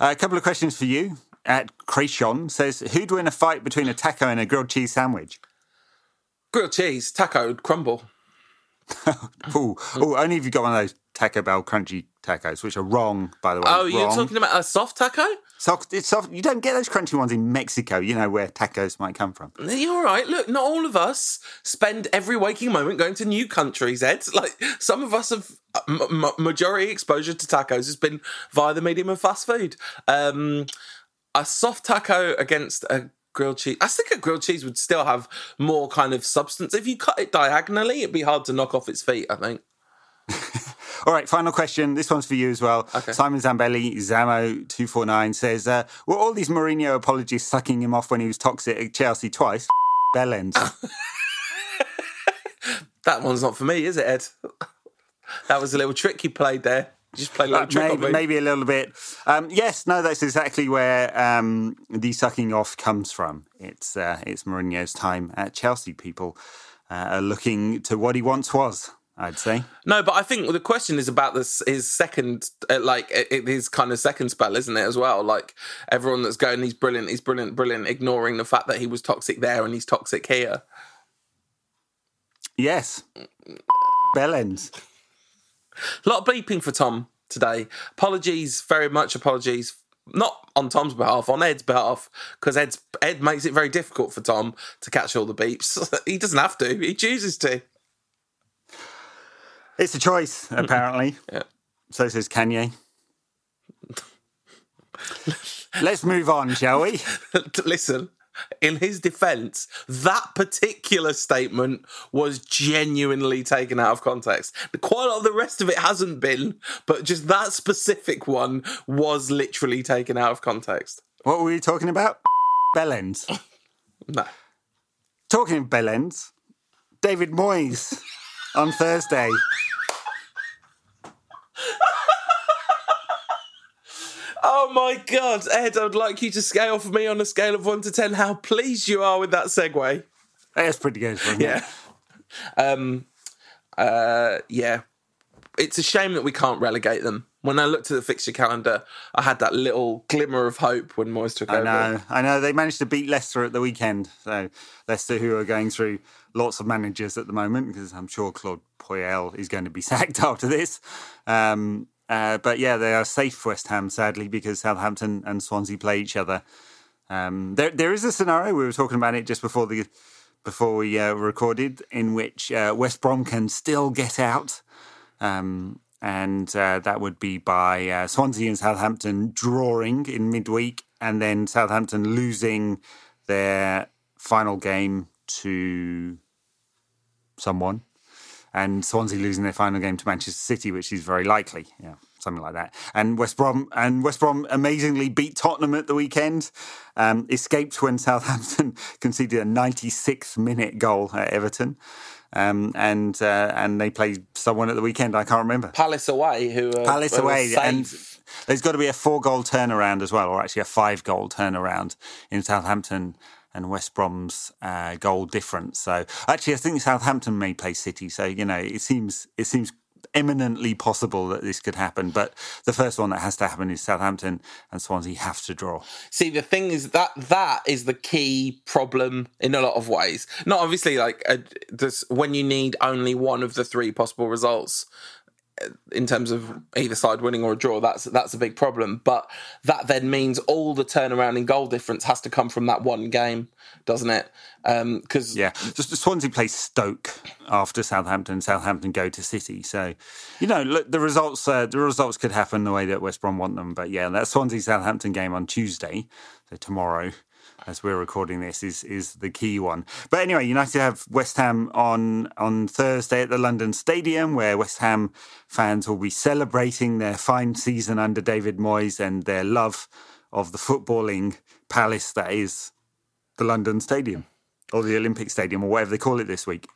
Uh, a couple of questions for you. At Cretion says, who'd win a fight between a taco and a grilled cheese sandwich? Grilled cheese, taco, crumble. oh, only if you got one of those Taco Bell crunchy tacos, which are wrong, by the way. Oh, you're talking about a soft taco? Soft. It's soft. You don't get those crunchy ones in Mexico. You know where tacos might come from. You're right. Look, not all of us spend every waking moment going to new countries, Ed. Like some of us have m- majority exposure to tacos has been via the medium of fast food. Um, a soft taco against a grilled cheese. I think a grilled cheese would still have more kind of substance. If you cut it diagonally, it'd be hard to knock off its feet. I think. All right, final question. This one's for you as well. Okay. Simon Zambelli, Zamo249 says, uh, Were all these Mourinho apologies sucking him off when he was toxic at Chelsea twice? Bell ends. That one's not for me, is it, Ed? that was a little trick you played there. You just played a little trick on maybe, maybe a little bit. Um, yes, no, that's exactly where um, the sucking off comes from. It's uh, it's Mourinho's time at Chelsea. People uh, are looking to what he once was. I'd say. No, but I think the question is about this his second, uh, like his kind of second spell, isn't it? As well, like everyone that's going, he's brilliant, he's brilliant, brilliant, ignoring the fact that he was toxic there and he's toxic here. Yes, bell ends. A lot of bleeping for Tom today. Apologies, very much apologies. Not on Tom's behalf, on Ed's behalf, because Ed's Ed makes it very difficult for Tom to catch all the beeps. he doesn't have to; he chooses to. It's a choice, apparently. Yeah. So says Kanye. Let's move on, shall we? listen, in his defense, that particular statement was genuinely taken out of context. Quite a lot of the rest of it hasn't been, but just that specific one was literally taken out of context. What were we talking about? Bellends. No. Talking of Bellends, David Moyes on Thursday. Oh my god, Ed, I'd like you to scale for me on a scale of 1 to 10 how pleased you are with that segue. That's pretty good. Yeah. Um uh yeah. It's a shame that we can't relegate them. When I looked at the fixture calendar, I had that little glimmer of hope when Moyes took I over. know, I know. They managed to beat Leicester at the weekend. So Leicester, who are going through lots of managers at the moment, because I'm sure Claude Puel is going to be sacked after this. Um, uh, but yeah, they are safe, West Ham, sadly, because Southampton and Swansea play each other. Um, there, there is a scenario we were talking about it just before the before we uh, recorded, in which uh, West Brom can still get out. Um, and uh, that would be by uh, Swansea and Southampton drawing in midweek, and then Southampton losing their final game to someone, and Swansea losing their final game to Manchester City, which is very likely. Yeah, something like that. And West Brom and West Brom amazingly beat Tottenham at the weekend. Um, escaped when Southampton conceded a 96th minute goal at Everton. Um, and uh, and they played someone at the weekend. I can't remember. Palace away, who are, Palace away, and there's got to be a four goal turnaround as well, or actually a five goal turnaround in Southampton and West Brom's uh, goal difference. So actually, I think Southampton may play City. So you know, it seems it seems eminently possible that this could happen. But the first one that has to happen is Southampton and Swansea have to draw. See, the thing is that that is the key problem in a lot of ways. Not obviously like a, this, when you need only one of the three possible results in terms of either side winning or a draw, that's that's a big problem. But that then means all the turnaround in goal difference has to come from that one game, doesn't it? Because um, yeah, just Swansea play Stoke after Southampton. Southampton go to City, so you know look, the results. Uh, the results could happen the way that West Brom want them. But yeah, that Swansea Southampton game on Tuesday, so tomorrow as we're recording this is is the key one. But anyway, United have West Ham on on Thursday at the London Stadium, where West Ham fans will be celebrating their fine season under David Moyes and their love of the footballing palace that is the London Stadium or the Olympic Stadium or whatever they call it this week.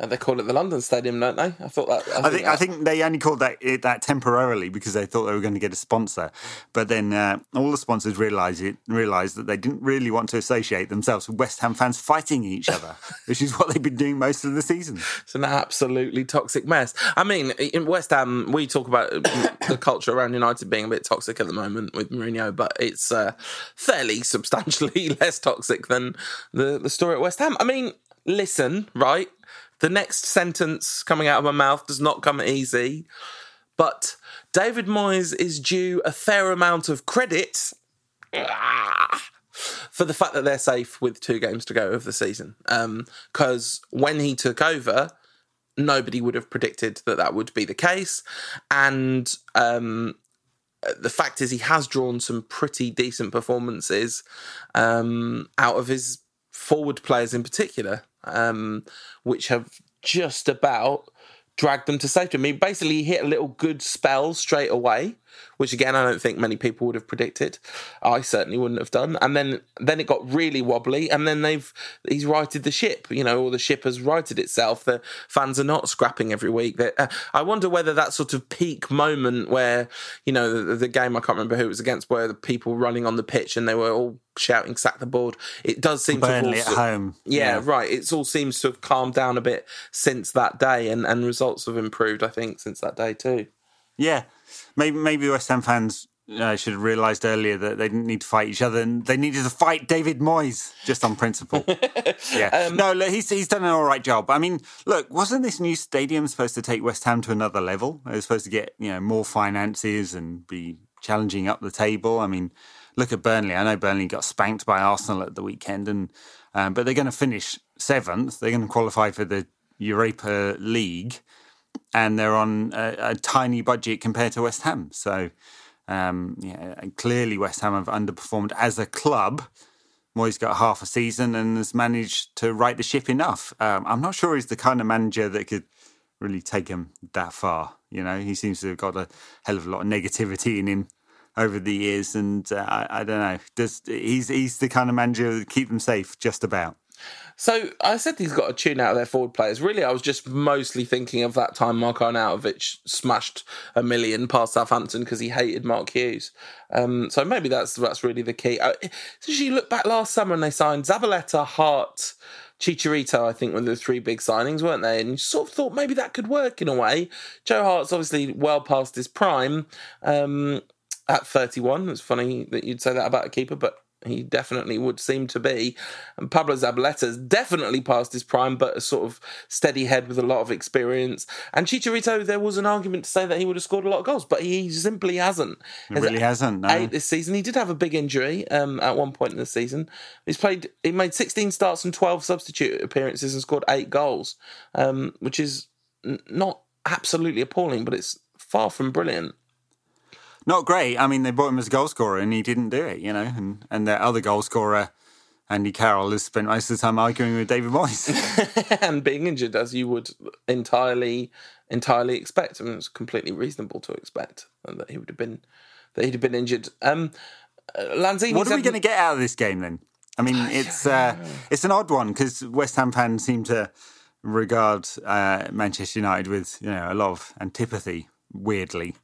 Uh, they call it the London Stadium, don't they? I thought that. I, I think, think that... I think they only called that it, that temporarily because they thought they were going to get a sponsor, but then uh, all the sponsors realised it realised that they didn't really want to associate themselves with West Ham fans fighting each other, which is what they've been doing most of the season. It's an absolutely toxic mess. I mean, in West Ham, we talk about the culture around United being a bit toxic at the moment with Mourinho, but it's uh, fairly substantially less toxic than the the story at West Ham. I mean, listen, right? The next sentence coming out of my mouth does not come easy, but David Moyes is due a fair amount of credit for the fact that they're safe with two games to go of the season. Because um, when he took over, nobody would have predicted that that would be the case. And um, the fact is, he has drawn some pretty decent performances um, out of his forward players in particular um, which have just about dragged them to safety. I mean, basically, he hit a little good spell straight away, which again I don't think many people would have predicted. I certainly wouldn't have done. And then then it got really wobbly, and then they've he's righted the ship. You know, or the ship has righted itself. The fans are not scrapping every week. Uh, I wonder whether that sort of peak moment where you know the, the game I can't remember who it was against, where the people running on the pitch and they were all shouting "sack the board." It does seem Burnley to have at home. Yeah, yeah, right. It all seems to have calmed down a bit since that day, and and results have improved. I think since that day too. Yeah, maybe maybe West Ham fans uh, should have realised earlier that they didn't need to fight each other and they needed to fight David Moyes just on principle. yeah, um, no, look, he's he's done an all right job. I mean, look, wasn't this new stadium supposed to take West Ham to another level? It was supposed to get you know more finances and be challenging up the table. I mean, look at Burnley. I know Burnley got spanked by Arsenal at the weekend, and um, but they're going to finish seventh. They're going to qualify for the Europa League and they're on a, a tiny budget compared to West Ham. So, um, yeah, clearly West Ham have underperformed as a club. Moyes got half a season and has managed to right the ship enough. Um, I'm not sure he's the kind of manager that could really take him that far. You know, he seems to have got a hell of a lot of negativity in him over the years, and uh, I, I, don't know. Does he's he's the kind of manager that keep them safe, just about. So I said he's got a tune out of their forward players. Really, I was just mostly thinking of that time Marko Arnautovic smashed a million past Southampton because he hated Mark Hughes. Um, so maybe that's that's really the key. Uh, so you look back last summer and they signed Zabaleta, Hart, Chicharito, I think, were the three big signings, weren't they? And you sort of thought maybe that could work in a way. Joe Hart's obviously well past his prime um, at 31. It's funny that you'd say that about a keeper, but he definitely would seem to be. And Pablo Zabaleta's definitely past his prime, but a sort of steady head with a lot of experience. And Chicharito, there was an argument to say that he would have scored a lot of goals, but he simply hasn't. He really hasn't. No. Eight this season. He did have a big injury um, at one point in the season. He's played. He made 16 starts and 12 substitute appearances and scored eight goals, um, which is n- not absolutely appalling, but it's far from brilliant not great. I mean, they brought him as a goal scorer and he didn't do it, you know. And and their other goal scorer, Andy Carroll, has spent most of the time arguing with David Moyes and being injured, as you would entirely entirely expect. I mean, it's completely reasonable to expect that he would have been that he'd have been injured. Um, uh, Lanzini. What are we going to get out of this game then? I mean, it's uh, it's an odd one because West Ham fans seem to regard uh, Manchester United with you know a lot of antipathy. Weirdly,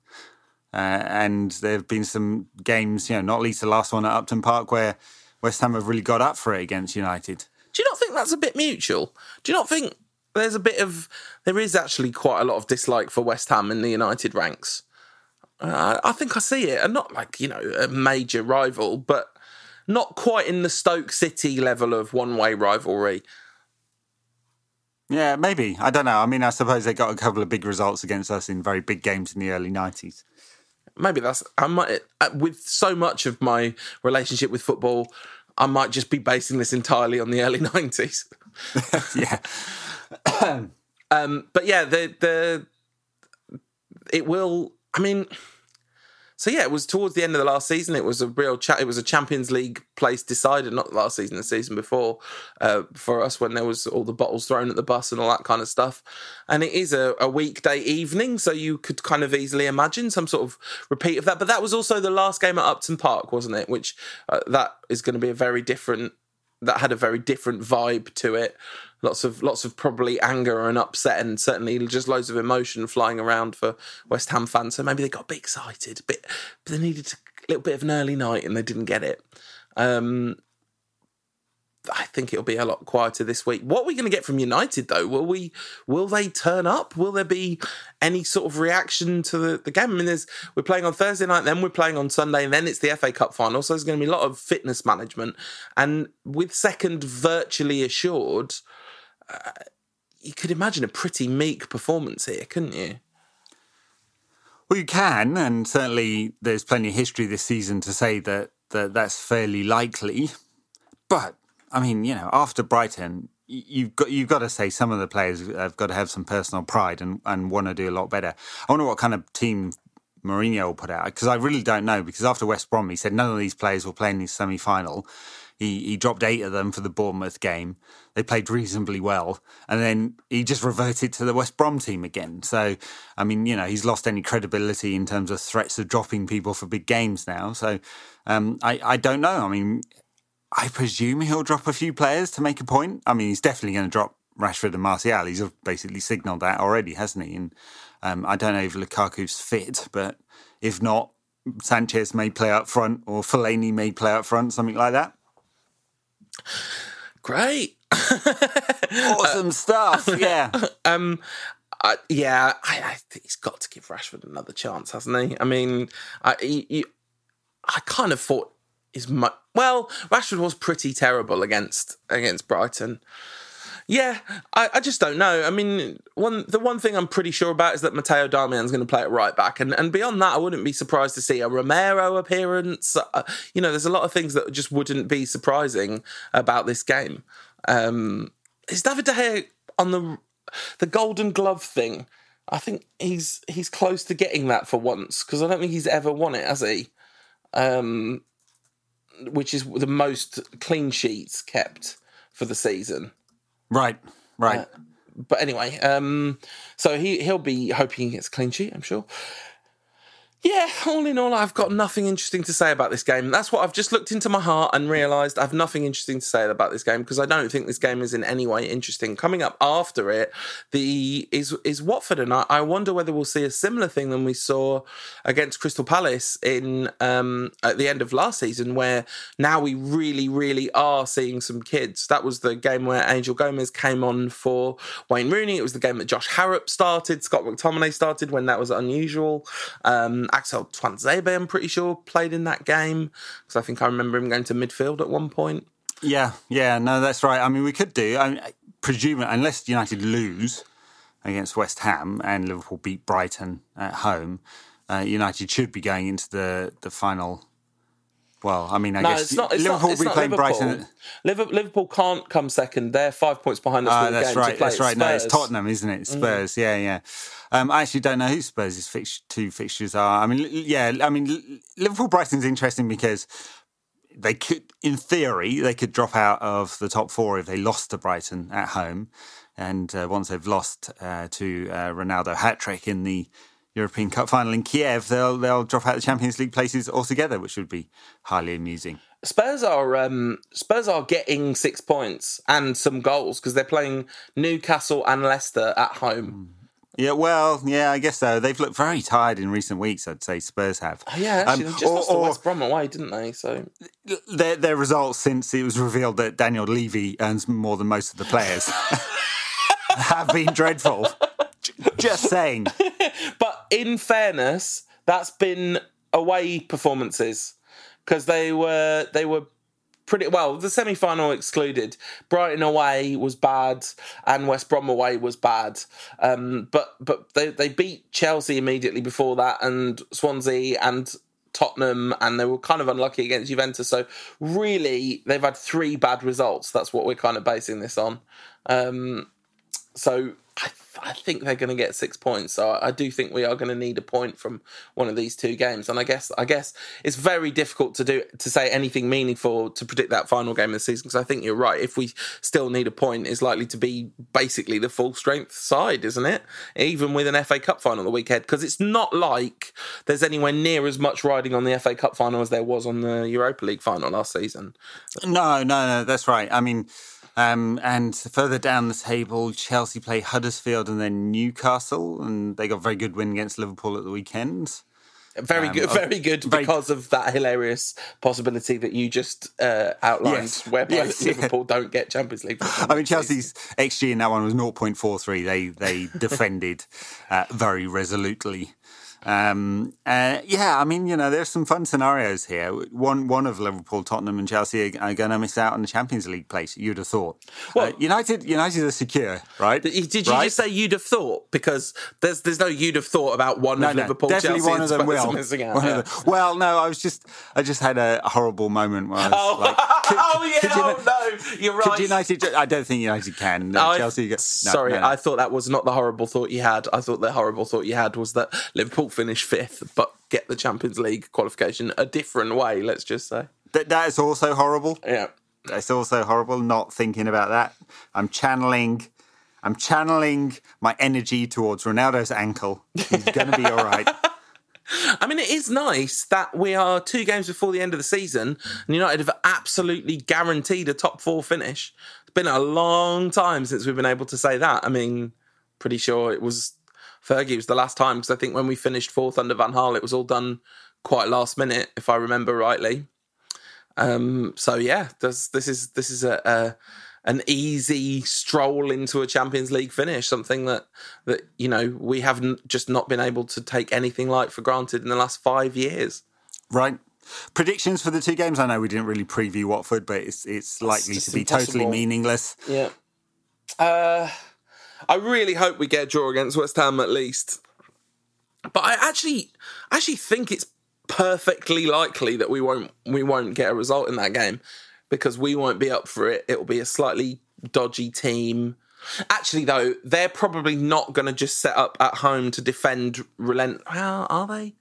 uh, and there have been some games, you know, not least the last one at Upton Park, where West Ham have really got up for it against United. Do you not think that's a bit mutual? Do you not think there's a bit of there is actually quite a lot of dislike for West Ham in the United ranks? Uh, I think I see it, and not like you know a major rival, but not quite in the Stoke City level of one-way rivalry. Yeah, maybe. I don't know. I mean, I suppose they got a couple of big results against us in very big games in the early nineties. Maybe that's I might uh, with so much of my relationship with football, I might just be basing this entirely on the early nineties. yeah. um, but yeah, the the it will. I mean, so yeah, it was towards the end of the last season. It was a real chat. It was a Champions League place decided, not last season, the season before, uh, for us when there was all the bottles thrown at the bus and all that kind of stuff. And it is a, a weekday evening, so you could kind of easily imagine some sort of repeat of that. But that was also the last game at Upton Park, wasn't it? Which uh, that is going to be a very different. That had a very different vibe to it lots of lots of probably anger and upset and certainly just loads of emotion flying around for West Ham fans. So maybe they got a bit excited, but, but they needed a little bit of an early night and they didn't get it. Um, I think it'll be a lot quieter this week. What are we going to get from United though? Will we? Will they turn up? Will there be any sort of reaction to the, the game? I mean, there's we're playing on Thursday night, then we're playing on Sunday, and then it's the FA Cup final. So there's going to be a lot of fitness management, and with second virtually assured, you could imagine a pretty meek performance here, couldn't you? Well, you can, and certainly there's plenty of history this season to say that, that that's fairly likely. But I mean, you know, after Brighton, you've got you've got to say some of the players have got to have some personal pride and, and want to do a lot better. I wonder what kind of team Mourinho will put out because I really don't know. Because after West Brom, he said none of these players will play in the semi final. He he dropped eight of them for the Bournemouth game. They played reasonably well, and then he just reverted to the West Brom team again. So, I mean, you know, he's lost any credibility in terms of threats of dropping people for big games now. So, um, I I don't know. I mean, I presume he'll drop a few players to make a point. I mean, he's definitely going to drop Rashford and Martial. He's basically signalled that already, hasn't he? And um, I don't know if Lukaku's fit, but if not, Sanchez may play up front or Fellaini may play up front, something like that. Great. Awesome stuff. Yeah. um, yeah, I, I, think he's got to give Rashford another chance, hasn't he? I mean, I, he, he, I kind of thought his mu- well, Rashford was pretty terrible against against Brighton. Yeah, I, I, just don't know. I mean, one the one thing I'm pretty sure about is that Matteo Darmian's going to play at right back, and and beyond that, I wouldn't be surprised to see a Romero appearance. Uh, you know, there's a lot of things that just wouldn't be surprising about this game. Um, is David De Gea on the the Golden Glove thing? I think he's he's close to getting that for once because I don't think he's ever won it, has he? Um, which is the most clean sheets kept for the season. Right, right. Uh, but anyway, um, so he he'll be hoping he gets clean sheet. I'm sure. Yeah, all in all, I've got nothing interesting to say about this game. That's what I've just looked into my heart and realised I have nothing interesting to say about this game because I don't think this game is in any way interesting. Coming up after it, the is is Watford, and I, I wonder whether we'll see a similar thing than we saw against Crystal Palace in um, at the end of last season, where now we really, really are seeing some kids. That was the game where Angel Gomes came on for Wayne Rooney. It was the game that Josh Harrop started, Scott McTominay started when that was unusual. Um, Axel Tuanzebe, I'm pretty sure, played in that game because I think I remember him going to midfield at one point. Yeah, yeah, no, that's right. I mean, we could do. I mean, presume unless United lose against West Ham and Liverpool beat Brighton at home, uh, United should be going into the the final well, I mean, I no, guess it's not, it's Liverpool not, will be playing Liverpool. Brighton. Liverpool can't come second. They're five points behind us. Uh, that's right. That's right. Spurs. No, it's Tottenham, isn't it? Mm. Spurs. Mm. Yeah, yeah. Um, I actually don't know who Spurs' fix- two fixtures are. I mean, yeah. I mean, Liverpool Brighton's interesting because they could, in theory, they could drop out of the top four if they lost to Brighton at home. And uh, once they've lost uh, to uh, Ronaldo hat trick in the European Cup final in Kiev, they'll they'll drop out the Champions League places altogether, which would be highly amusing. Spurs are um, Spurs are getting six points and some goals because they're playing Newcastle and Leicester at home. Yeah, well, yeah, I guess so. They've looked very tired in recent weeks. I'd say Spurs have. Oh, yeah, actually, um, they just or, lost to West Brom away, didn't they? So their their results since it was revealed that Daniel Levy earns more than most of the players have been dreadful. Just saying. but in fairness, that's been away performances because they were they were pretty well. The semi final excluded. Brighton away was bad, and West Brom away was bad. Um, but but they they beat Chelsea immediately before that, and Swansea and Tottenham, and they were kind of unlucky against Juventus. So really, they've had three bad results. That's what we're kind of basing this on. Um, so I think they're going to get six points. So I do think we are going to need a point from one of these two games. And I guess I guess it's very difficult to do to say anything meaningful to predict that final game of the season because I think you're right. If we still need a point, it's likely to be basically the full strength side, isn't it? Even with an FA Cup final the weekend, because it's not like there's anywhere near as much riding on the FA Cup final as there was on the Europa League final last season. No, no, no, that's right. I mean um, and further down the table, Chelsea play Huddersfield and then Newcastle, and they got a very good win against Liverpool at the weekend. Very um, good, very good very, because of that hilarious possibility that you just uh, outlined, yes, whereby yes, Liverpool yeah. don't get Champions League. I mean, Chelsea's XG in that one was 0.43. They they defended uh, very resolutely. Um, uh, yeah, I mean, you know, there's some fun scenarios here. One one of Liverpool, Tottenham, and Chelsea are, are going to miss out on the Champions League place. You'd have thought. Well, uh, United, United are secure, right? Did you right? just say you'd have thought? Because there's there's no you'd have thought about one no, of no, Liverpool, definitely Chelsea, one of them will. Missing out, yeah. them. Well, no, I was just I just had a horrible moment where I was oh. like, could, oh yeah, oh, no, you're right. United? I don't think United can. No, Chelsea. No, sorry, I thought that was not the horrible thought you had. I thought the horrible thought you had was that Liverpool finished fifth but get the Champions League qualification a different way. Let's just say that that is also horrible. Yeah, it's also horrible. Not thinking about that. I'm channeling. I'm channeling my energy towards Ronaldo's ankle. He's going to be all right. I mean, it is nice that we are two games before the end of the season, and United have absolutely guaranteed a top four finish. It's been a long time since we've been able to say that. I mean, pretty sure it was Fergie was the last time because I think when we finished fourth under Van Gaal, it was all done quite last minute, if I remember rightly. Um, so yeah, this, this is this is a, a, an easy stroll into a Champions League finish, something that that you know we haven't just not been able to take anything like for granted in the last five years. Right. Predictions for the two games. I know we didn't really preview Watford, but it's it's likely to be impossible. totally meaningless. Yeah. Uh, I really hope we get a draw against West Ham at least. But I actually actually think it's perfectly likely that we won't we won't get a result in that game because we won't be up for it. It'll be a slightly dodgy team. Actually, though, they're probably not going to just set up at home to defend relent. Well, are they?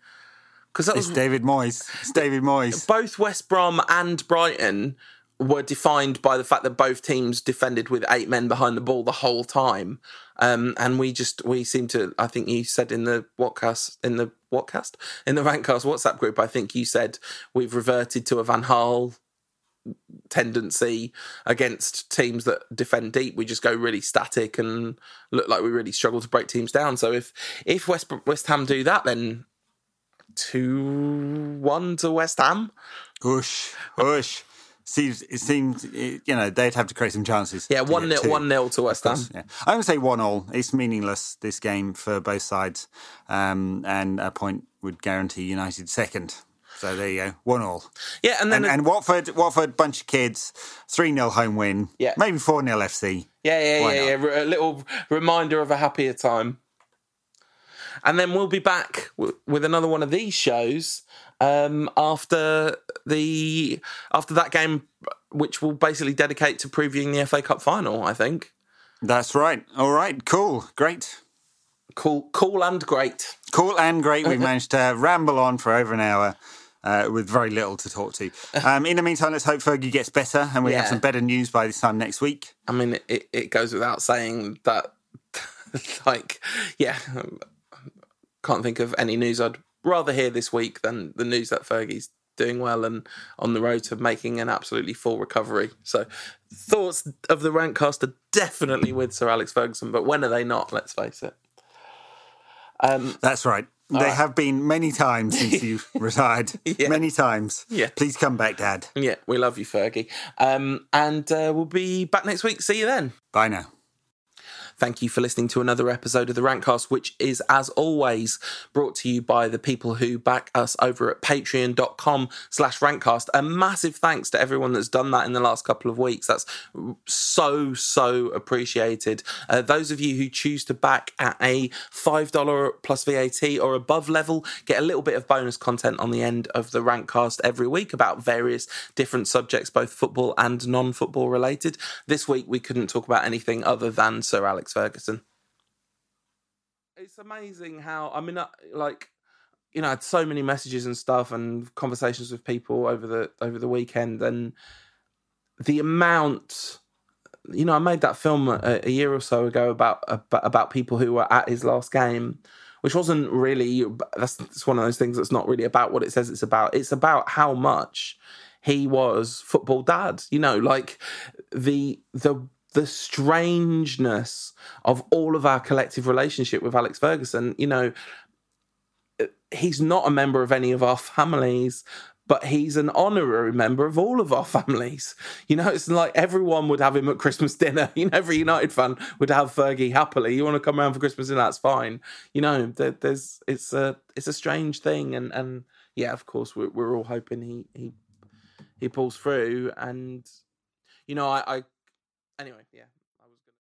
Because that was David Moyes. It's David Moyes. Both West Brom and Brighton were defined by the fact that both teams defended with eight men behind the ball the whole time. Um, and we just we seem to I think you said in the whatcast in the whatcast in the Rantcast WhatsApp group I think you said we've reverted to a Van Gaal tendency against teams that defend deep. We just go really static and look like we really struggle to break teams down. So if if West West Ham do that, then two one to West Ham. Whoosh, whoosh seems it seems you know they'd have to create some chances. Yeah, one nil, one nil to West Ham. Yeah. I would say one all. It's meaningless this game for both sides, um, and a point would guarantee United second. So there you go, one all. Yeah, and then and, and Watford, Watford, bunch of kids, three 0 home win. Yeah, maybe four 0 FC. Yeah, yeah, Why yeah, not? yeah. A little reminder of a happier time. And then we'll be back with another one of these shows um, after the after that game, which will basically dedicate to previewing the FA Cup final. I think that's right. All right, cool, great, cool, cool, and great, cool and great. We've managed to ramble on for over an hour. Uh, with very little to talk to. Um, in the meantime, let's hope Fergie gets better and we yeah. have some better news by this time next week. I mean, it, it goes without saying that, like, yeah, can't think of any news I'd rather hear this week than the news that Fergie's doing well and on the road to making an absolutely full recovery. So thoughts of the Rantcast are definitely with Sir Alex Ferguson, but when are they not? Let's face it. Um, That's right. There right. have been many times since you retired. Yeah. Many times. Yeah. Please come back, Dad. yeah, we love you, Fergie. Um, and uh, we'll be back next week. See you then. Bye now. Thank you for listening to another episode of the Rantcast, which is, as always, brought to you by the people who back us over at patreon.com slash rantcast. A massive thanks to everyone that's done that in the last couple of weeks. That's so, so appreciated. Uh, those of you who choose to back at a $5 plus VAT or above level get a little bit of bonus content on the end of the Rantcast every week about various different subjects, both football and non-football related. This week, we couldn't talk about anything other than Sir Alex Ferguson. It's amazing how I mean, uh, like you know, I had so many messages and stuff and conversations with people over the over the weekend, and the amount. You know, I made that film a, a year or so ago about, about about people who were at his last game, which wasn't really. That's it's one of those things that's not really about what it says it's about. It's about how much he was football dad. You know, like the the the strangeness of all of our collective relationship with Alex Ferguson. You know, he's not a member of any of our families, but he's an honorary member of all of our families. You know, it's like everyone would have him at Christmas dinner. You know, every United fan would have Fergie happily. You want to come around for Christmas dinner? That's fine. You know, there, there's it's a it's a strange thing, and and yeah, of course, we're we're all hoping he he he pulls through, and you know, I, I anyway, yeah.